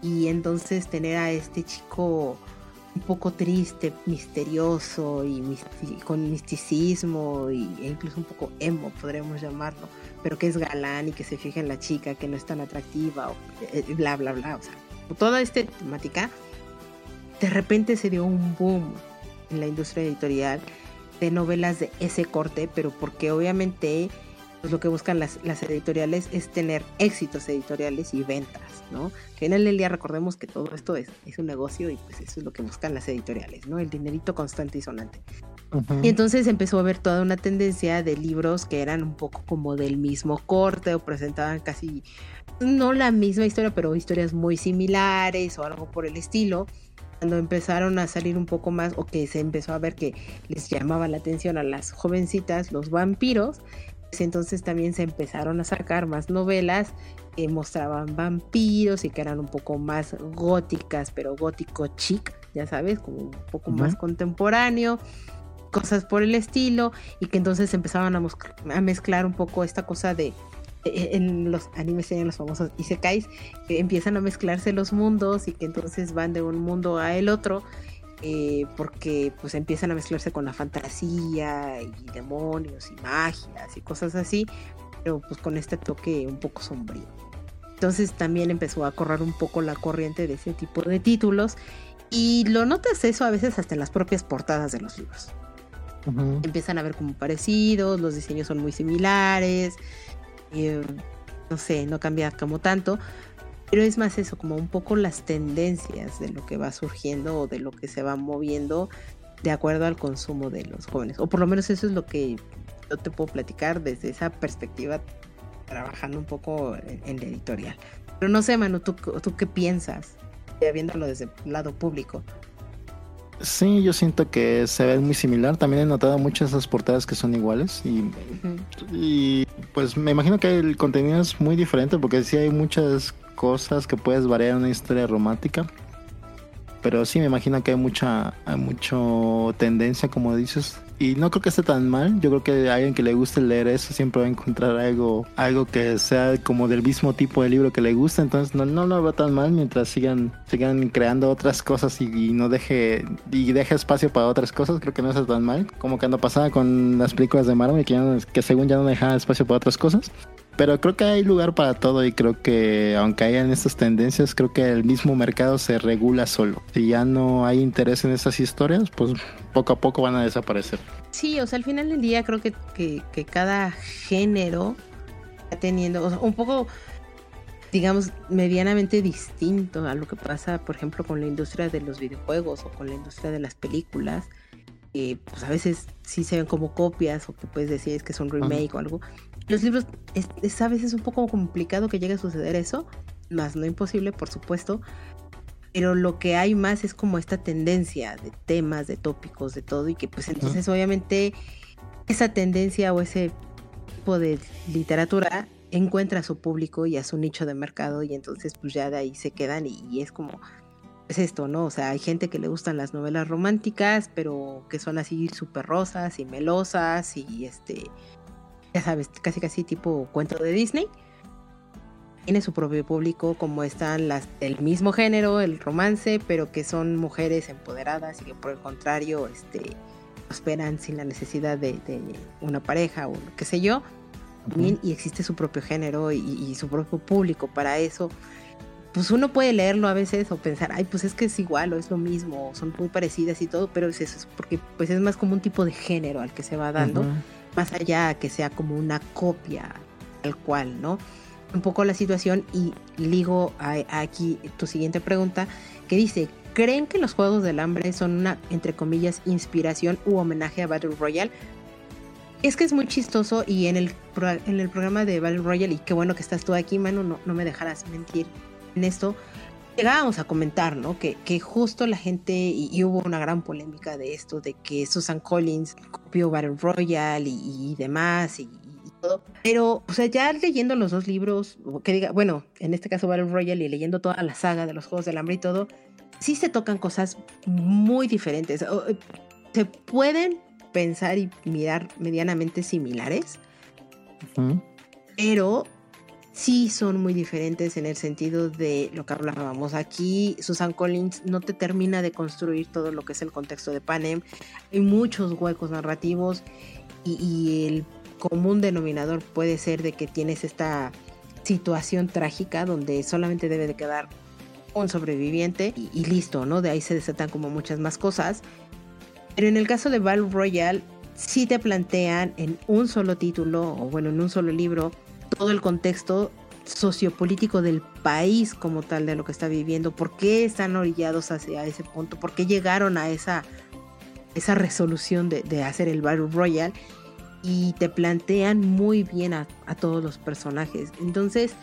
y entonces tener a este chico un poco triste, misterioso y con misticismo y, e incluso un poco emo, podríamos llamarlo, pero que es galán y que se fija en la chica, que no es tan atractiva, o, eh, bla, bla, bla. O sea, toda esta temática, de repente se dio un boom en la industria editorial de novelas de ese corte, pero porque obviamente pues lo que buscan las, editoriales es tener éxitos editoriales y ventas, ¿no? Que en el día recordemos que todo esto es, es un negocio y pues eso es lo que buscan las editoriales, ¿no? El dinerito constante y sonante. Y entonces empezó a haber toda una tendencia de libros que eran un poco como del mismo corte o presentaban casi, no la misma historia, pero historias muy similares o algo por el estilo cuando empezaron a salir un poco más o que se empezó a ver que les llamaba la atención a las jovencitas los vampiros, entonces también se empezaron a sacar más novelas que mostraban vampiros y que eran un poco más góticas, pero gótico chic, ya sabes, como un poco más contemporáneo, cosas por el estilo, y que entonces empezaban a, mezclar un poco esta cosa de e, en los animes tienen los famosos isekais que empiezan a mezclarse los mundos y que entonces van de un mundo a el otro eh, porque pues empiezan a mezclarse con la fantasía y demonios y magias y cosas así, pero pues con este toque un poco sombrío. Entonces también empezó a correr un poco la corriente de ese tipo de títulos y lo notas eso a veces hasta en las propias portadas de los libros. Empiezan a ver como parecidos, los diseños son muy similares, eh, no sé, no cambia como tanto, pero es más eso, como un poco las tendencias de lo que va surgiendo o de lo que se va moviendo de acuerdo al consumo de los jóvenes. O por lo menos eso es lo que yo te puedo platicar desde esa perspectiva, trabajando un poco en, la editorial. Pero no sé, Manu, ¿tú, qué piensas? ya viéndolo desde el lado público. Sí, yo siento que se ve muy similar. También he notado muchas esas portadas que son iguales y, y pues me imagino que el contenido es muy diferente porque sí hay muchas cosas que puedes variar en una historia romántica. Pero sí me imagino que hay mucha hay mucho tendencia como dices y no creo que esté tan mal. Yo creo que a alguien que le guste leer eso siempre va a encontrar algo, algo que sea como del mismo tipo de libro que le gusta. Entonces no, no lo va tan mal mientras sigan, sigan creando otras cosas y, no deje, y deje espacio para otras cosas. Creo que no está tan mal. Como cuando pasaba con las películas de Marvel, que, que según ya no dejaba espacio para otras cosas. Pero creo que hay lugar para todo y creo que aunque hayan estas tendencias, creo que el mismo mercado se regula solo. Si ya no hay interés en esas historias, pues poco a poco van a desaparecer. Sí, o sea, al final del día creo que, que, cada género está teniendo, o sea, un poco, digamos, medianamente distinto a lo que pasa, por ejemplo, con la industria de los videojuegos o con la industria de las películas. que pues a veces sí se ven como copias o que puedes decir es que es un remake o algo los libros es, a veces un poco complicado que llegue a suceder eso, más no imposible, por supuesto, pero lo que hay más es como esta tendencia de temas, de tópicos, de todo, y que pues entonces obviamente esa tendencia o ese tipo de literatura encuentra a su público y a su nicho de mercado y entonces pues ya de ahí se quedan y, es como es esto, ¿no? O sea, hay gente que le gustan las novelas románticas, pero que son así súper rosas y melosas y este ya sabes, casi casi tipo cuento de Disney. Tiene su propio público, como están las del mismo género, el romance, pero que son mujeres empoderadas y que por el contrario, este, esperan sin la necesidad de, una pareja o qué sé yo. y existe su propio género y, su propio público para eso. Pues uno puede leerlo a veces o pensar, ay, pues es que es igual o es lo mismo, son muy parecidas y todo, pero es eso, porque pues es más como un tipo de género al que se va dando más allá que sea como una copia tal cual, ¿no? Un poco la situación y ligo aquí tu siguiente pregunta que dice, ¿creen que los Juegos del Hambre son una, entre comillas, inspiración u homenaje a Battle Royale? Es que es muy chistoso y en el, en el programa de Battle Royale, y qué bueno que estás tú aquí, Manu, no, no me dejarás mentir en esto, llegábamos a comentar, ¿no? Que, que justo la gente, y, hubo una gran polémica de esto, de que Susan Collins copió Battle Royale y, demás, y, todo. Pero, o sea, ya leyendo los dos libros, que diga, bueno, en este caso Battle Royale y leyendo toda la saga de los Juegos del Hambre y todo, sí se tocan cosas muy diferentes. Eh, se pueden pensar y mirar medianamente similares, pero sí son muy diferentes en el sentido de lo que hablábamos aquí. Susan Collins no te termina de construir todo lo que es el contexto de Panem. Hay muchos huecos narrativos y, el común denominador puede ser de que tienes esta situación trágica donde solamente debe de quedar un sobreviviente y, listo, ¿no? De ahí se desatan como muchas más cosas. Pero en el caso de Battle Royale, sí te plantean en un solo título, o bueno, en un solo libro, todo el contexto sociopolítico del país como tal de lo que está viviendo, por qué están orillados hacia ese punto, por qué llegaron a esa, esa resolución de, hacer el Battle Royale y te plantean muy bien a, todos los personajes. Entonces,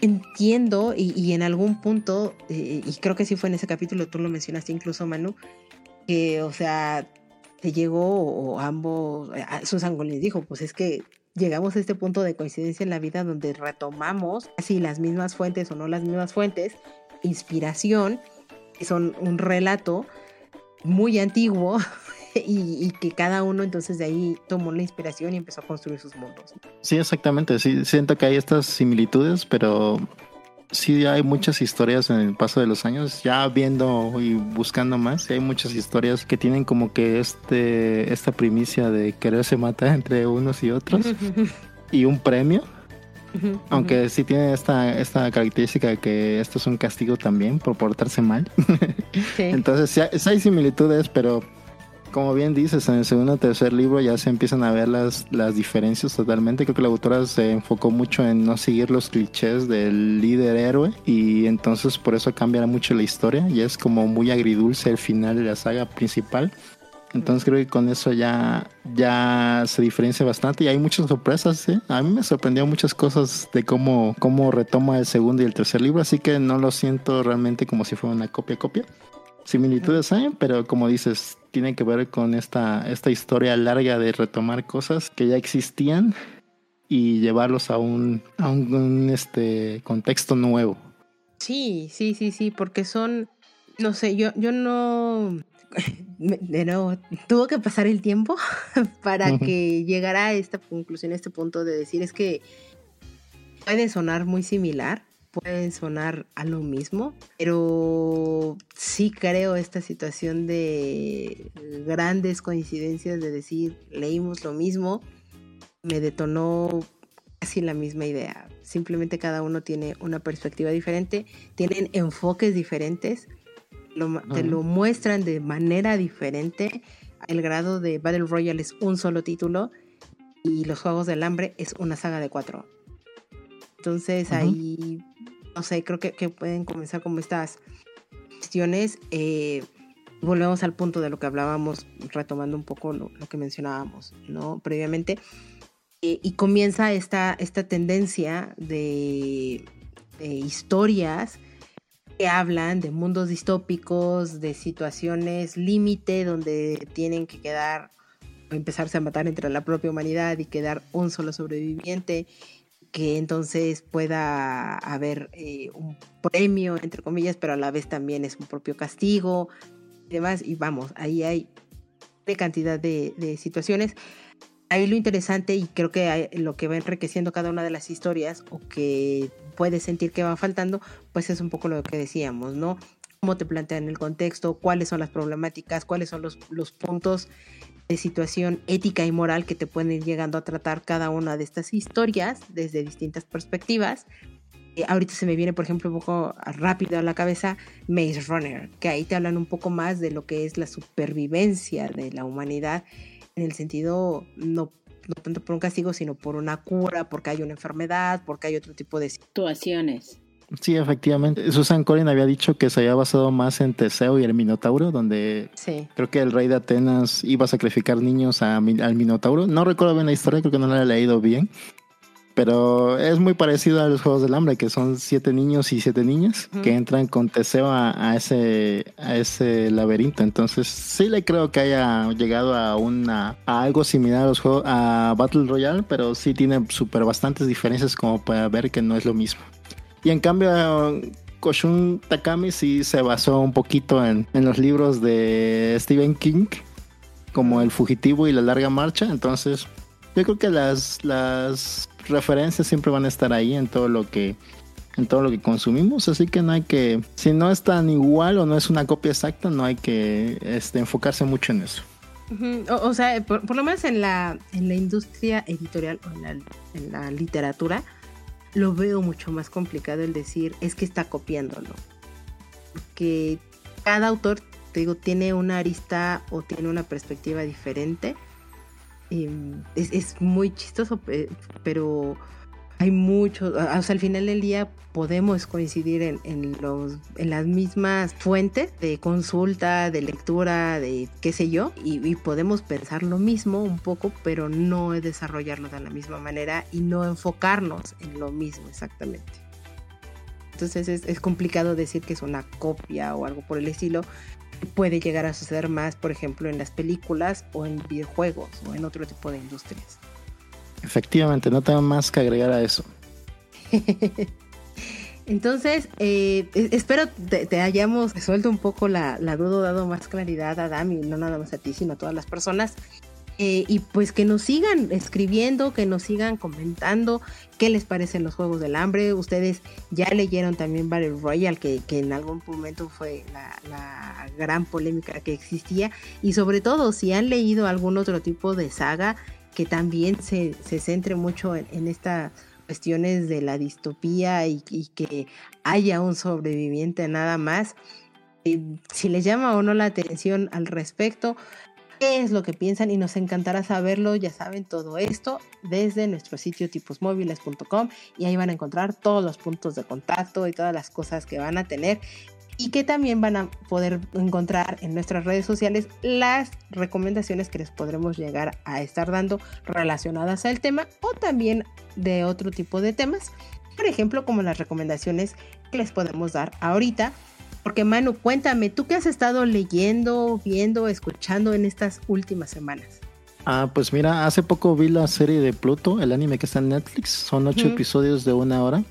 entiendo y, en algún punto, eh, y creo que sí fue en ese capítulo, tú lo mencionaste incluso Manu, que, o sea, te llegó o ambos, Susan Collins dijo, pues es que llegamos a este punto de coincidencia en la vida donde retomamos así las mismas fuentes o no las mismas fuentes, inspiración, son un relato muy antiguo *laughs* y, que cada uno entonces de ahí tomó la inspiración y empezó a construir sus mundos. Sí, exactamente, sí, siento que hay estas similitudes, pero sí hay muchas historias en el paso de los años, ya viendo y buscando más, hay muchas historias que tienen como que este esta primicia de quererse matar entre unos y otros y un premio. Aunque sí tiene esta, esta característica de que esto es un castigo también por portarse mal. *laughs* Entonces sí hay similitudes, pero como bien dices, en el segundo o tercer libro ya se empiezan a ver las, las diferencias totalmente. Creo que la autora se enfocó mucho en no seguir los clichés del líder héroe y entonces por eso cambia mucho la historia y es como muy agridulce el final de la saga principal. Entonces creo que con eso ya, ya se diferencia bastante y hay muchas sorpresas. ¿eh? A mí me sorprendió muchas cosas de cómo, cómo retoma el segundo y el tercer libro, así que no lo siento realmente como si fuera una copia-copia. Similitudes hay, pero como dices, tiene que ver con esta, esta historia larga de retomar cosas que ya existían y llevarlos a un, a un, este, contexto nuevo. Sí, sí, sí, sí, porque son, no sé, yo, yo no, *laughs* de nuevo, tuvo que pasar el tiempo *laughs* para que llegara a esta conclusión, a este punto de decir es que puede sonar muy similar, puede sonar a lo mismo, pero sí creo esta situación de grandes coincidencias de decir leímos lo mismo, me detonó casi la misma idea. Simplemente cada uno tiene una perspectiva diferente, tienen enfoques diferentes, te lo muestran de manera diferente. El grado de Battle Royale es un solo título y los Juegos del Hambre es una saga de cuatro. Entonces ahí, no sé, creo que, pueden comenzar como estas cuestiones. Eh, volvemos al punto de lo que hablábamos, retomando un poco lo, que mencionábamos, ¿no? Previamente. Eh, y comienza esta, esta tendencia de, de historias que hablan de mundos distópicos, de situaciones límite donde tienen que quedar o empezarse a matar entre la propia humanidad y quedar un solo sobreviviente, que entonces pueda haber eh, un premio, entre comillas, pero a la vez también es un propio castigo y demás. Y vamos, ahí hay una cantidad de, de situaciones ahí lo interesante y creo que lo que va enriqueciendo cada una de las historias o que puedes sentir que va faltando, pues es un poco lo que decíamos, ¿no? Cómo te plantean el contexto, cuáles son las problemáticas, cuáles son los, los puntos de situación ética y moral que te pueden ir llegando a tratar cada una de estas historias desde distintas perspectivas. Eh, ahorita se me viene, por ejemplo, un poco rápido a la cabeza Maze Runner, que ahí te hablan un poco más de lo que es la supervivencia de la humanidad en el sentido no, no tanto por un castigo, sino por una cura, porque hay una enfermedad, porque hay otro tipo de situaciones. Sí, efectivamente. Susan Collin había dicho que se había basado más en Teseo y el Minotauro, donde creo que el rey de Atenas iba a sacrificar niños al Minotauro. No recuerdo bien la historia, creo que no la he leído bien. Pero es muy parecido a los Juegos del Hambre, que son siete niños y siete niñas que entran con Teseo a, ese, a ese laberinto. Entonces sí le creo que haya llegado a, una, a algo similar a los juegos, a Battle Royale, pero sí tiene súper bastantes diferencias como para ver que no es lo mismo. Y en cambio, Koshun Takami sí se basó un poquito en, en los libros de Stephen King, como El Fugitivo y La Larga Marcha. Entonces yo creo que las, las referencias siempre van a estar ahí en todo lo que en todo lo que consumimos, así que no hay que, si no es tan igual o no es una copia exacta, no hay que este, enfocarse mucho en eso. o, sea, por, lo menos en la, en la industria editorial o en la, en la literatura, lo veo mucho más complicado el decir es que está copiándolo. Porque cada autor, te digo, tiene una arista o tiene una perspectiva diferente Em, es, muy chistoso, pero hay mucho, o sea, al final del día podemos coincidir en, los, las mismas fuentes de consulta, de lectura, de qué sé yo, y, podemos pensar lo mismo un poco, pero no desarrollarlo de la misma manera y no enfocarnos en lo mismo exactamente. Entonces es, es complicado decir que es una copia o algo por el estilo, puede llegar a suceder más, por ejemplo, en las películas o en videojuegos o en otro tipo de industrias. Efectivamente, no tengo más que agregar a eso. *laughs* Entonces, eh, espero te, hayamos resuelto un poco la, la duda, dado más claridad a Dami, no nada más a ti, sino a todas las personas eh, y pues que nos sigan escribiendo, que nos sigan comentando qué les parecen los Juegos del Hambre. Ustedes ya leyeron también Battle Royale, que, que en algún momento fue la, gran polémica que existía. Y sobre todo, si han leído algún otro tipo de saga que también se, se centre mucho en, estas cuestiones de la distopía y, que haya un sobreviviente nada más. Eh, si les llama o no la atención al respecto, qué es lo que piensan y nos encantará saberlo, ya saben, todo esto desde nuestro sitio tiposmóviles.com y ahí van a encontrar todos los puntos de contacto y todas las cosas que van a tener y que también van a poder encontrar en nuestras redes sociales las recomendaciones que les podremos llegar a estar dando relacionadas al tema o también de otro tipo de temas. Por ejemplo, como las recomendaciones que les podemos dar ahorita. Porque Manu, cuéntame, ¿tú qué has estado leyendo, viendo, escuchando en estas últimas semanas? Ah, pues mira, hace poco vi la serie de Pluto, el anime que está en Netflix. Son ocho episodios de una hora.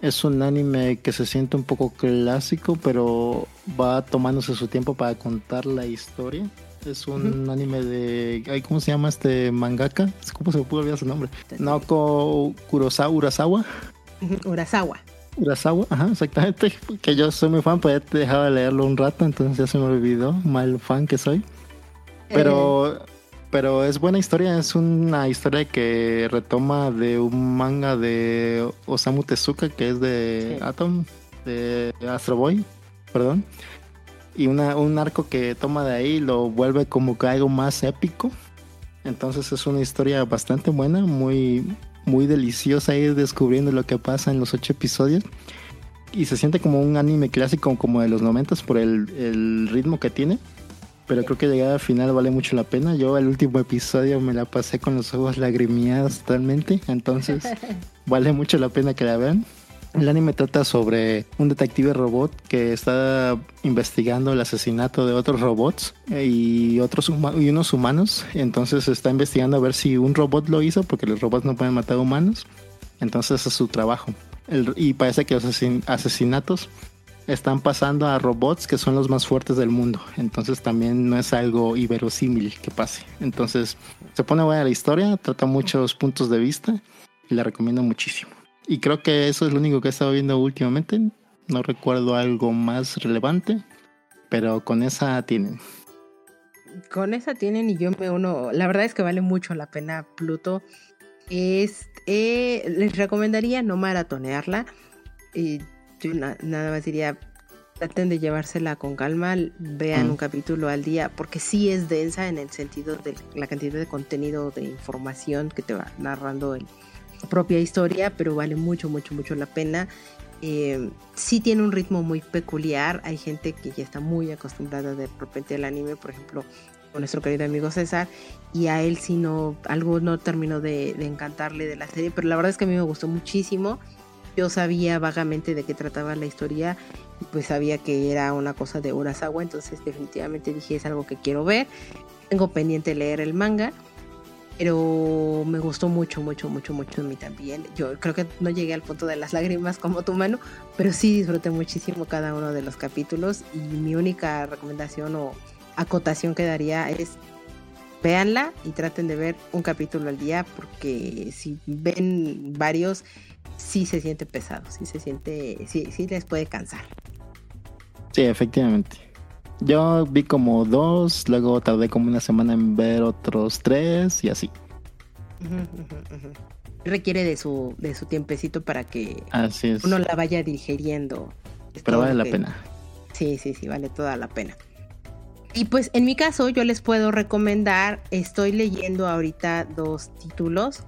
Es un anime que se siente un poco clásico, pero va tomándose su tiempo para contar la historia. Es un anime de. ¿Cómo se llama este mangaka? ¿Cómo se me pudo olvidar su nombre? Naoko Kurosawa. Urasawa. Urasawa. Urasawa, ajá, exactamente. *laughs* Que yo soy muy fan, pues ya te dejaba de leerlo un rato, entonces ya se me olvidó. Mal fan que soy. Pero. Eh, pero es buena historia, es una historia que retoma de un manga de Osamu Tezuka que es de Atom, de Astro Boy, perdón. Y una, un arco que toma de ahí lo vuelve como que algo más épico. Entonces es una historia bastante buena, muy, muy deliciosa ir descubriendo lo que pasa en los ocho episodios. Y se siente como un anime clásico como de los momentos por el, el ritmo que tiene pero creo que llegar al final vale mucho la pena. Yo el último episodio me la pasé con los ojos lagrimiados totalmente, entonces *laughs* vale mucho la pena que la vean. El anime trata sobre un detective robot que está investigando el asesinato de otros robots eh, y otros y unos humanos. Entonces está investigando a ver si un robot lo hizo, porque los robots no pueden matar humanos. Entonces es su trabajo. y parece que los asesinatos están pasando a robots que son los más fuertes del mundo. Entonces también no es algo iberosímil que pase. Entonces se pone buena la historia, trata muchos puntos de vista y la recomiendo muchísimo. Y creo que eso es lo único que he estado viendo últimamente. No recuerdo algo más relevante, pero con esa tienen. Con esa tienen y yo me uno. La verdad es que vale mucho la pena Pluto. Es, eh, les recomendaría no maratonearla. Y yo nada más diría, traten de llevársela con calma, vean mm. un capítulo al día, porque sí es densa en el sentido de la cantidad de contenido, de información que te va narrando la propia historia, pero vale mucho, mucho, mucho la pena. Eh, sí tiene un ritmo muy peculiar, hay gente que ya está muy acostumbrada de repente al anime, por ejemplo, con nuestro querido amigo César, y a él sí no, algo no terminó de, de encantarle de la serie, pero la verdad es que a mí me gustó muchísimo yo sabía vagamente de qué trataba la historia y pues sabía que era una cosa de Urasawa, entonces definitivamente dije es algo que quiero ver. Tengo pendiente leer el manga, pero me gustó mucho, mucho, mucho, mucho a mí también. Yo creo que no llegué al punto de las lágrimas como tu mano, pero sí disfruté muchísimo cada uno de los capítulos y mi única recomendación o acotación que daría es véanla y traten de ver un capítulo al día porque si ven varios sí se siente pesado, sí se siente, sí, sí les puede cansar. Sí, efectivamente. Yo vi como dos, luego tardé como una semana en ver otros tres y así. Requiere de su, de su tiempecito para que así es. uno la vaya digeriendo. Pero vale la pena. Sí, sí, sí, vale toda la pena. Y pues en mi caso yo les puedo recomendar, estoy leyendo ahorita dos títulos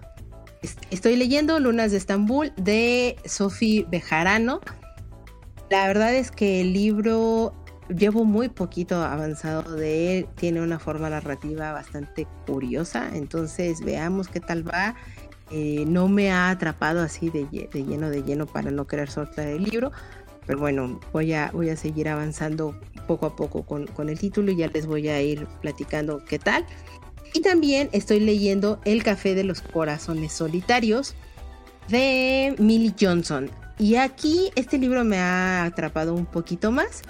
Estoy leyendo Lunas de Estambul de Sofi Bejarano. La verdad es que el libro llevo muy poquito avanzado de él, tiene una forma narrativa bastante curiosa, entonces veamos qué tal va. Eh, no me ha atrapado así de, lleno de lleno para no querer soltar el libro, pero bueno, voy a, voy a seguir avanzando poco a poco con, con el título y ya les voy a ir platicando qué tal. Y también estoy leyendo El Café de los Corazones Solitarios de Millie Johnson. Y aquí este libro me ha atrapado un poquito más.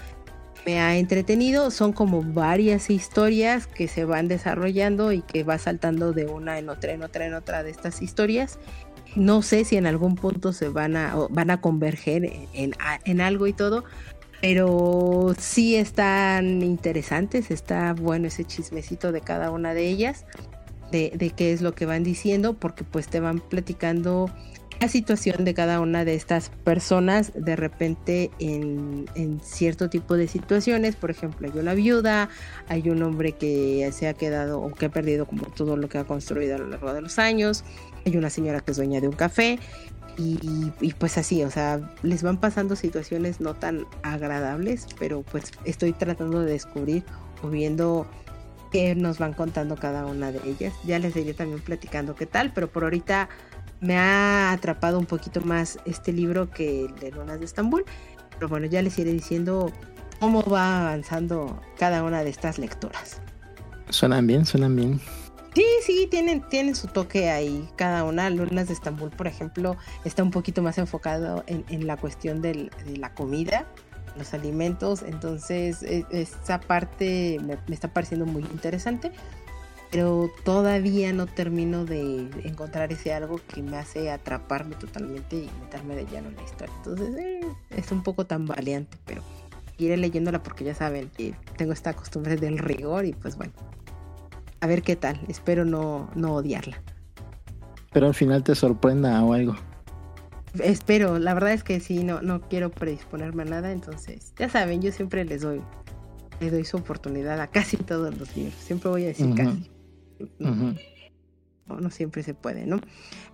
Me ha entretenido. Son como varias historias que se van desarrollando y que va saltando de una en otra, en otra, en otra de estas historias. No sé si en algún punto se van a, converger en algo y todo, pero sí están interesantes, está bueno ese chismecito de cada una de ellas, de, qué es lo que van diciendo, porque pues te van platicando la situación de cada una de estas personas de repente en, en, cierto tipo de situaciones. Por ejemplo, hay una viuda, hay un hombre que se ha quedado o que ha perdido como todo lo que ha construido a lo largo de los años, hay una señora que es dueña de un café y, pues así, o sea, les van pasando situaciones no tan agradables, pero pues estoy tratando de descubrir o viendo qué nos van contando cada una de ellas. Ya les iré también platicando qué tal, pero por ahorita me ha atrapado un poquito más este libro que el de Lunas de Estambul. Pero bueno, ya les iré diciendo cómo va avanzando cada una de estas lecturas. Suenan bien, suenan bien. Sí, sí, tienen, tienen su toque ahí. Cada una, Lunas de Estambul, por ejemplo, está un poquito más enfocado en, la cuestión de la comida, los alimentos. Entonces, e, esa parte me, está pareciendo muy interesante. Pero todavía no termino de encontrar ese algo que me hace atraparme totalmente y meterme de lleno en la historia. Entonces, eh, es un poco tan valiente, pero iré leyéndola porque ya saben, que tengo esta costumbre del rigor y pues bueno, a ver qué tal. Espero no, no odiarla. Pero al final te sorprenda o algo. Espero, la verdad es que sí, no, no quiero predisponerme a nada, entonces, ya saben, yo siempre les doy, les doy su oportunidad a casi todos los libros. Siempre voy a decir casi. no, no, siempre se puede, ¿no?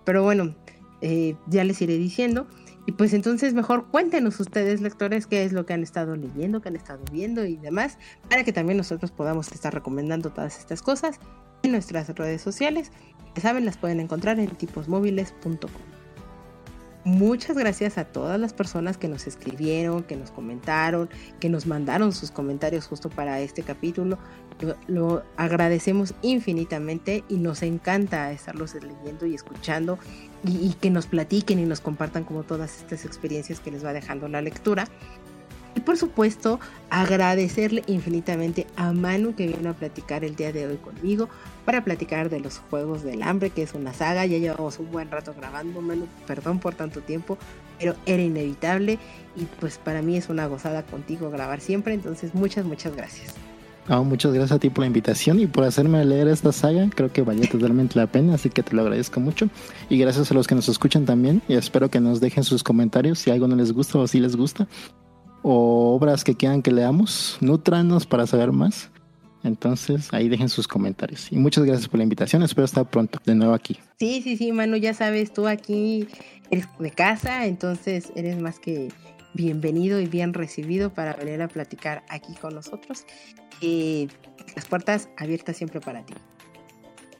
Pero bueno, eh, ya les iré diciendo. Y pues entonces mejor cuéntenos ustedes, lectores, qué es lo que han estado leyendo, qué han estado viendo y demás, para que también nosotros podamos estar recomendando todas estas cosas en nuestras redes sociales. Ya saben, las pueden encontrar en tiposmóviles.com. Muchas gracias a todas las personas que nos escribieron, que nos comentaron, que nos mandaron sus comentarios justo para este capítulo. Lo, agradecemos infinitamente y nos encanta estarlos leyendo y escuchando y, que nos platiquen y nos compartan como todas estas experiencias que les va dejando la lectura. Y por supuesto, agradecerle infinitamente a Manu que vino a platicar el día de hoy conmigo para platicar de los Juegos del Hambre, que es una saga. Ya llevamos un buen rato grabando, Manu, perdón por tanto tiempo, pero era inevitable y pues para mí es una gozada contigo grabar siempre. Entonces, muchas, muchas gracias. muchas gracias a ti por la invitación y por hacerme leer esta saga. Creo que valía totalmente la pena, así que te lo agradezco mucho. Y gracias a los que nos escuchan también. Y espero que nos dejen sus comentarios si algo no les gusta o si les gusta o obras que quieran que leamos, nutranos para saber más. Entonces ahí dejen sus comentarios. Y muchas gracias por la invitación. Espero estar pronto de nuevo aquí. Sí, sí, sí, Manu, ya sabes, tú aquí eres de casa, entonces eres más que bienvenido y bien recibido para venir a platicar aquí con nosotros. Eh, las puertas abiertas siempre para ti.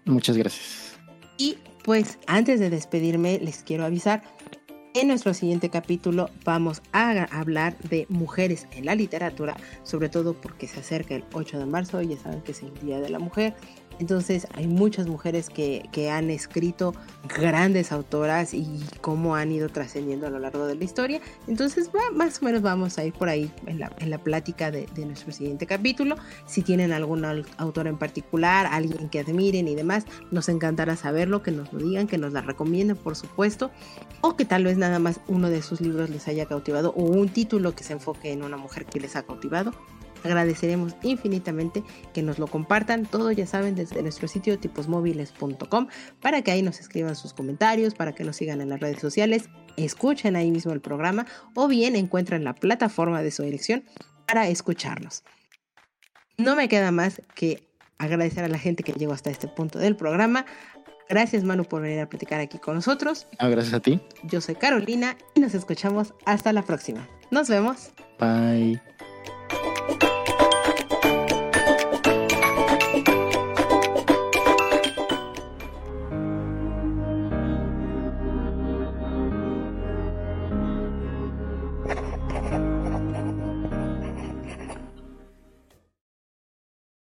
Muchas gracias. Y pues antes de despedirme, les quiero avisar en nuestro siguiente capítulo vamos a hablar de mujeres en la literatura, sobre todo porque se acerca el 8 de marzo, ya saben que es el Día de la Mujer, entonces hay muchas mujeres que, que, han escrito grandes autoras y cómo han ido trascendiendo a lo largo de la historia. Entonces más o menos vamos a ir por ahí en la, en la plática de, de, nuestro siguiente capítulo. Si tienen algún autor en particular, alguien que admiren y demás, nos encantará saberlo, que nos lo digan, que nos la recomienden por supuesto, o que tal vez nada más uno de sus libros les haya cautivado o un título que se enfoque en una mujer que les ha cautivado agradeceremos infinitamente que nos lo compartan. Todo ya saben desde nuestro sitio tiposmóviles.com para que ahí nos escriban sus comentarios, para que nos sigan en las redes sociales, escuchen ahí mismo el programa o bien encuentren la plataforma de su dirección para escucharnos. No me queda más que agradecer a la gente que llegó hasta este punto del programa. Gracias Manu por venir a platicar aquí con nosotros. Ah, gracias a ti. Yo soy Carolina y nos escuchamos hasta la próxima. Nos vemos. Bye.